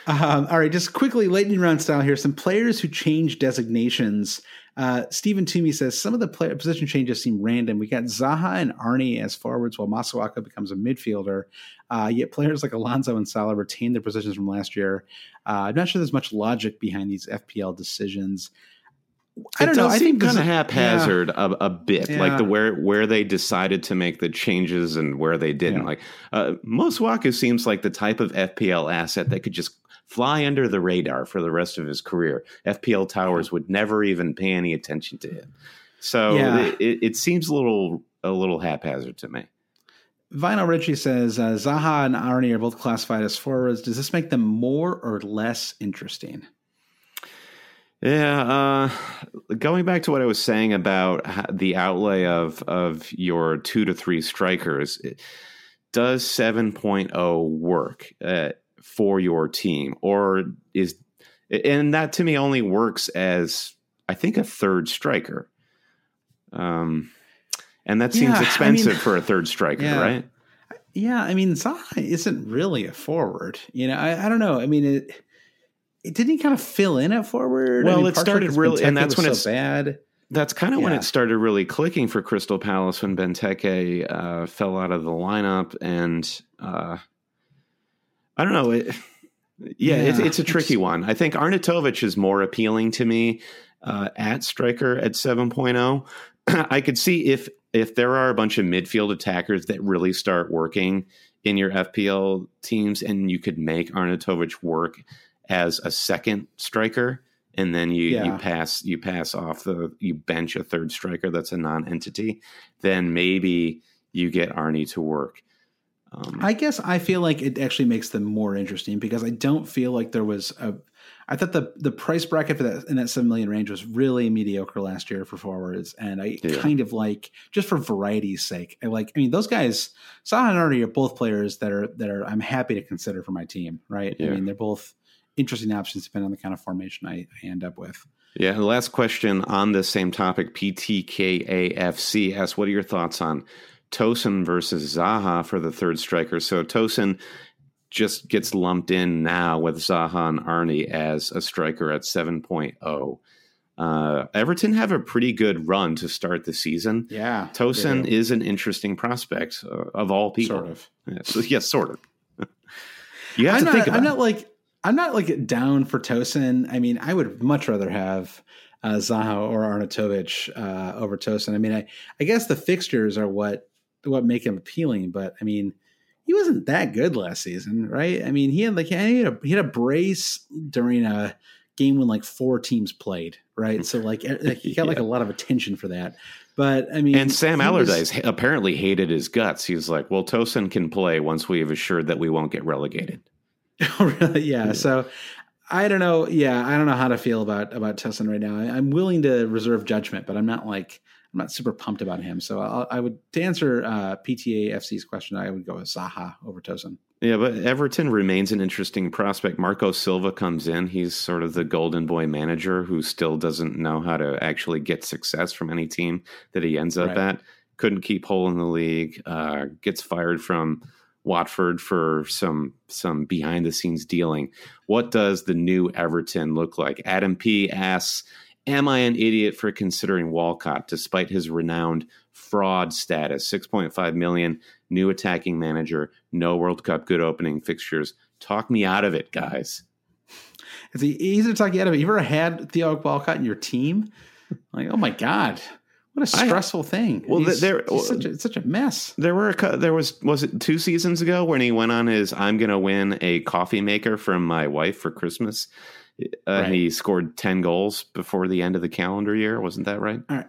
um, all right, just quickly, lightning round style here. Some players who change designations. Uh, Stephen Toomey says some of the player position changes seem random. We got Zaha and Arnie as forwards, while Masuaku becomes a midfielder. Uh, yet players like Alonso and Salah retain their positions from last year. Uh, I'm not sure there's much logic behind these FPL decisions. I don't know. I think kind of haphazard yeah. a, a, bit, yeah. like the where where they decided to make the changes and where they didn't. Yeah. Like uh, Masuaku seems like the type of FPL asset that could just fly under the radar for the rest of his career. FPL towers would never even pay any attention to him. So it, it, it, seems a little a little haphazard to me. Vinyl Richie says uh, Zaha and Arnie are both classified as forwards. Does this make them more or less interesting? Yeah, uh, going back to what I was saying about the outlay of of your two to three strikers, does 7.0 work uh, for your team, or is and that to me only works as I think a third striker, um, and that seems yeah, expensive I mean, for a third striker, yeah. right? Yeah, I mean Zaha isn't really a forward. You know, I, I don't know. I mean it. It didn't he kind of fill in at forward. Well, I mean, it started really, and that's when so it's bad. That's kind of when it started really clicking for Crystal Palace when Benteke uh, fell out of the lineup, and uh, I don't know. It, yeah, it's, Yeah, it's a tricky it's- one. I think Arnautovic is more appealing to me uh, at striker at 7.0. I could see if if there are a bunch of midfield attackers that really start working in your FPL teams, and you could make Arnautovic work as a second striker, and then you you pass you pass off the you bench a third striker that's a non-entity, then maybe you get Arnie to work. Um, I guess I feel like it actually makes them more interesting because I don't feel like there was a. I thought the the price bracket for that in that seven million range was really mediocre last year for forwards, and I Yeah. kind of like just for variety's sake. I like. I mean, those guys, Zaha and Artie are both players that are that are I'm happy to consider for my team. Right? I mean, they're both interesting options depending on the kind of formation I, I end up with. Yeah, the last question on this same topic, PTKAFC asks, what are your thoughts on Tosun versus Zaha for the third striker? So Tosun just gets lumped in now with Zaha and Arnie as a striker at 7.0. Uh, Everton have a pretty good run to start the season. Yeah, Tosun do. is an interesting prospect uh, of all people. sort of. Yeah, so, yes, sort of. you have I'm to not, think about I'm it. not like I'm not like down for Tosun. I mean, I would much rather have uh, Zaha or Arnautovic uh, over Tosun. I mean, I, I guess the fixtures are what what make him appealing, but I mean, he wasn't that good last season, right? I mean, he had like he had a, he had a brace during a game when like four teams played, right? So like, like he got like a lot of attention for that. But I mean, And Sam he was- Allardyce apparently hated his guts. He's like, "Well, Tosun can play once we have assured that we won't get relegated." Oh, really? Yeah. So I don't know. Yeah, I don't know how to feel about about Tosun right now. I, I'm willing to reserve judgment, but I'm not like I'm not super pumped about him. So I'll, I would to answer uh, PTA FC's question. I would go with Zaha over Tosun. Yeah, but Everton remains an interesting prospect. Marco Silva comes in. He's sort of the golden boy manager who still doesn't know how to actually get success from any team that he ends up Right. at. Couldn't keep Hull in the league. Uh, gets fired from Watford for some some behind the scenes dealing. What does the new Everton look like? Adam P asks, "Am I an idiot for considering Walcott despite his renowned fraud status? Six point five million, new attacking manager, no World Cup, good opening fixtures. Talk me out of it, guys." It's easy to talk you out of it. You ever had Theo Walcott in your team? Like, oh my god, what a stressful thing. Well, He's- there- he's such, a, such a mess. There were a, there was was it two seasons ago when he went on his I'm gonna win a coffee maker from my wife for Christmas. Uh, Right. He scored ten goals before the end of the calendar year. Wasn't that right? All right.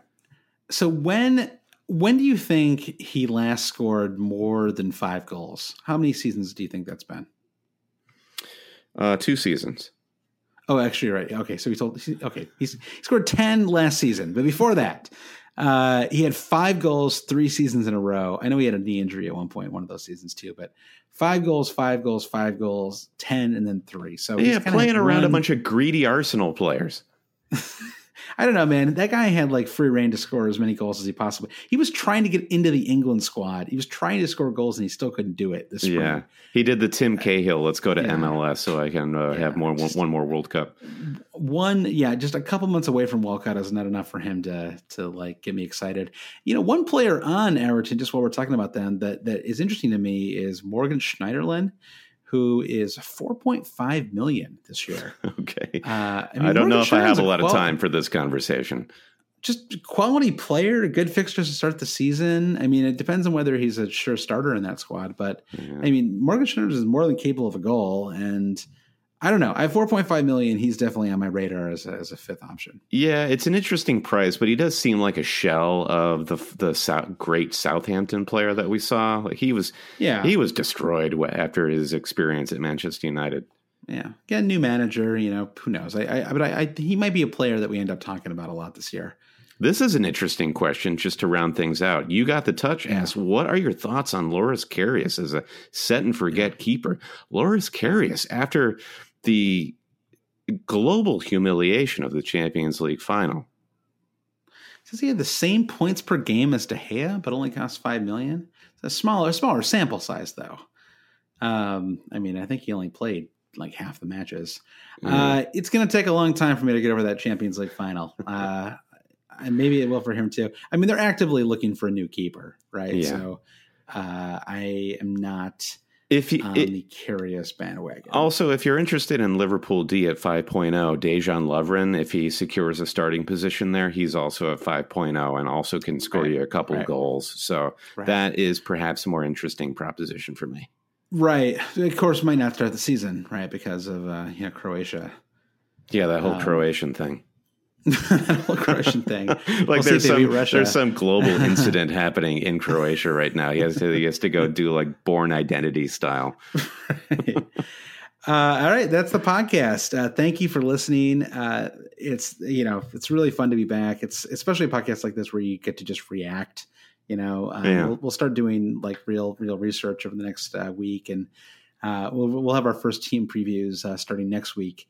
So when when do you think he last scored more than five goals? How many seasons do you think that's been? Uh, two seasons. Oh, actually, right. Okay, so he told. Okay, he's, he scored ten last season, but before that, uh, he had five goals three seasons in a row. I know he had a knee injury at one point, one of those seasons too, but five goals, five goals, five goals, ten, and then three. So yeah, playing around a bunch of greedy Arsenal players. I don't know, man. That guy had like free reign to score as many goals as he possibly. He was trying to get into the England squad. He was trying to score goals, and he still couldn't do it this spring. Yeah, he did the Tim Cahill. Let's go to Yeah. MLS so I can uh, Yeah, have more one, one more World Cup. one yeah just a couple months away from Walcott is not enough for him to to like get me excited you know one player on Everton just while we're talking about them that that is interesting to me is Morgan Schneiderlin who is 4.5 million this year Okay. uh, I, I, don't know if I have a lot of time for this conversation. just quality player good fixtures to start the season I mean it depends on whether he's a sure starter in that squad but Yeah. I mean Morgan Schneiderlin is more than capable of a goal and I don't know. I have 4.5 million. He's definitely on my radar as a, as a fifth option. Yeah, it's an interesting price, but he does seem like a shell of the the South, great Southampton player that we saw. Like he was, Yeah. he was destroyed after his experience at Manchester United. Yeah, get a new manager. You know, who knows? I, I but I, I, he might be a player that we end up talking about a lot this year. This is an interesting question, just to round things out. You got the touch. Ask what are your thoughts on Loris Karius as a set and forget keeper? Loris Karius, after the global humiliation of the Champions League final, Says he had the same points per game as De Gea, but only cost five million. Is a smaller smaller sample size though. Um, I mean, I think he only played like half the matches. Mm. Uh, it's going to take a long time for me to get over that Champions League final. Uh, and maybe it will for him too. I mean, they're actively looking for a new keeper, right? Yeah. So uh, I am not if you, on it, the Karius bandwagon. Also, if you're interested in Liverpool D at 5.0, Dejan Lovren, if he secures a starting position there, he's also at 5.0 and also can score right. you a couple right. goals. So right. that is perhaps a more interesting proposition for me. Right. Of course, might not start the season, right, because of uh, you know Croatia. Yeah, that whole um, Croatian thing. That whole Croatian thing. like we'll there's some there's some global incident happening in Croatia right now. He has to he has to go do like Bourne Identity style. right. uh, all right, that's the podcast. Uh, thank you for listening. Uh, it's you know it's really fun to be back. It's especially a podcast like this where you get to just react you know, uh, yeah. we'll, we'll, start doing like real real research over the next uh, week, and uh, we'll we'll have our first team previews uh, starting next week.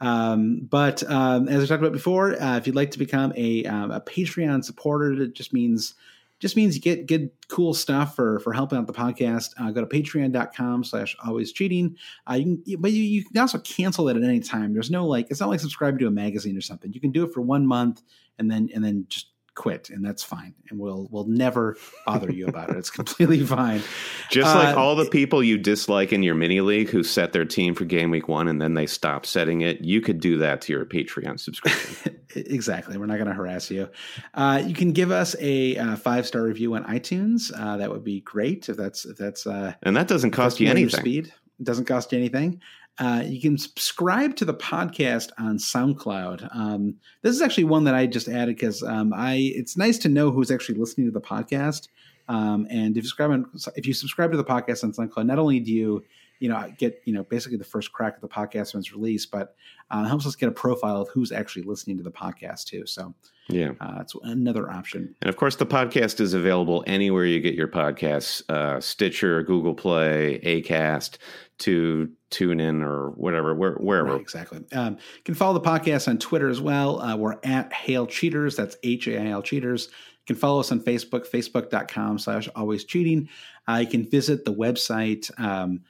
Um, but um, as I talked about before, uh, if you'd like to become a um, a Patreon supporter, it just means just means you get good cool stuff for for helping out the podcast uh, go to patreon.com slash always cheating. Uh, you can but you, you can also cancel that at any time. There's no like it's not like subscribing to a magazine or something. You can do it for one month and then and then just quit and that's fine and we'll we'll never bother you about it. It's completely fine. Just uh, like all the people you dislike in your mini league who set their team for game week one and then they stop setting it you could do that to your patreon subscription. Exactly. We're not going to harass you. Uh, you can give us a uh, five star review on itunes. Uh, that would be great if that's if that's uh, and that doesn't cost you anything. speed. It doesn't cost you anything uh, you can subscribe to the podcast on SoundCloud. Um, this is actually one that I just added because um, I it's nice to know who's actually listening to the podcast. Um, and if you subscribe on, if you subscribe to the podcast on SoundCloud, not only do you you know get you know basically the first crack at the podcast when it's released, but uh, helps us get a profile of who's actually listening to the podcast too. So yeah, uh, it's another option. And of course, the podcast is available anywhere you get your podcasts: uh, Stitcher, Google Play, Acast to tune in or whatever, where, wherever. Right, exactly. Um, you can follow the podcast on Twitter as well. Uh, we're at Hail Cheaters. That's H A I L Cheaters. You can follow us on Facebook, facebook.com slash always cheating. Uh, you can visit the website, um,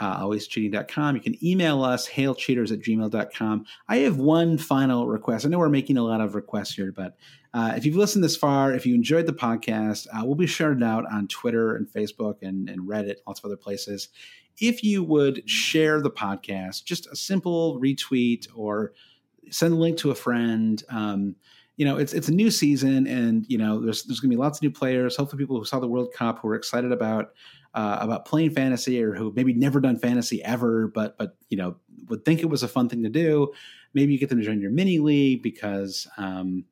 uh, alwayscheating.com. You can email us, hailcheaters at gmail.com. I have one final request. I know we're making a lot of requests here, but uh, if you've listened this far, if you enjoyed the podcast, uh, we'll be sharing it out on Twitter and Facebook and, and Reddit, lots of other places if you would share the podcast, just a simple retweet or send a link to a friend. Um, you know, it's it's a new season, and you know, there's there's going to be lots of new players. Hopefully, people who saw the World Cup who are excited about uh, about playing fantasy or who maybe never done fantasy ever, but but you know would think it was a fun thing to do. Maybe you get them to join your mini league because um,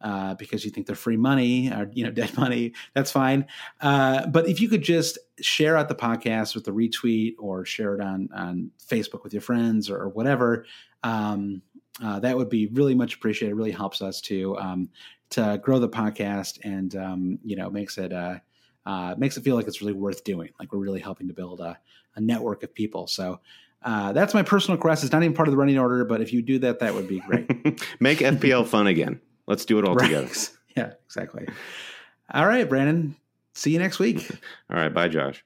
uh, because you think they're free money or you know dead money. That's fine. Uh, but if you could just share out the podcast with a retweet or share it on on Facebook with your friends or, or whatever, um, uh, that would be really much appreciated. It really helps us to um, to grow the podcast and um, you know makes it. Uh, uh, makes it feel like it's really worth doing. Like we're really helping to build a, a network of people. So uh, that's my personal request. It's not even part of the running order, but if you do that, that would be great. Make FPL fun again. Let's do it all right. together. Yeah, exactly. All right, Brandon. See you next week. all right. Bye, Josh.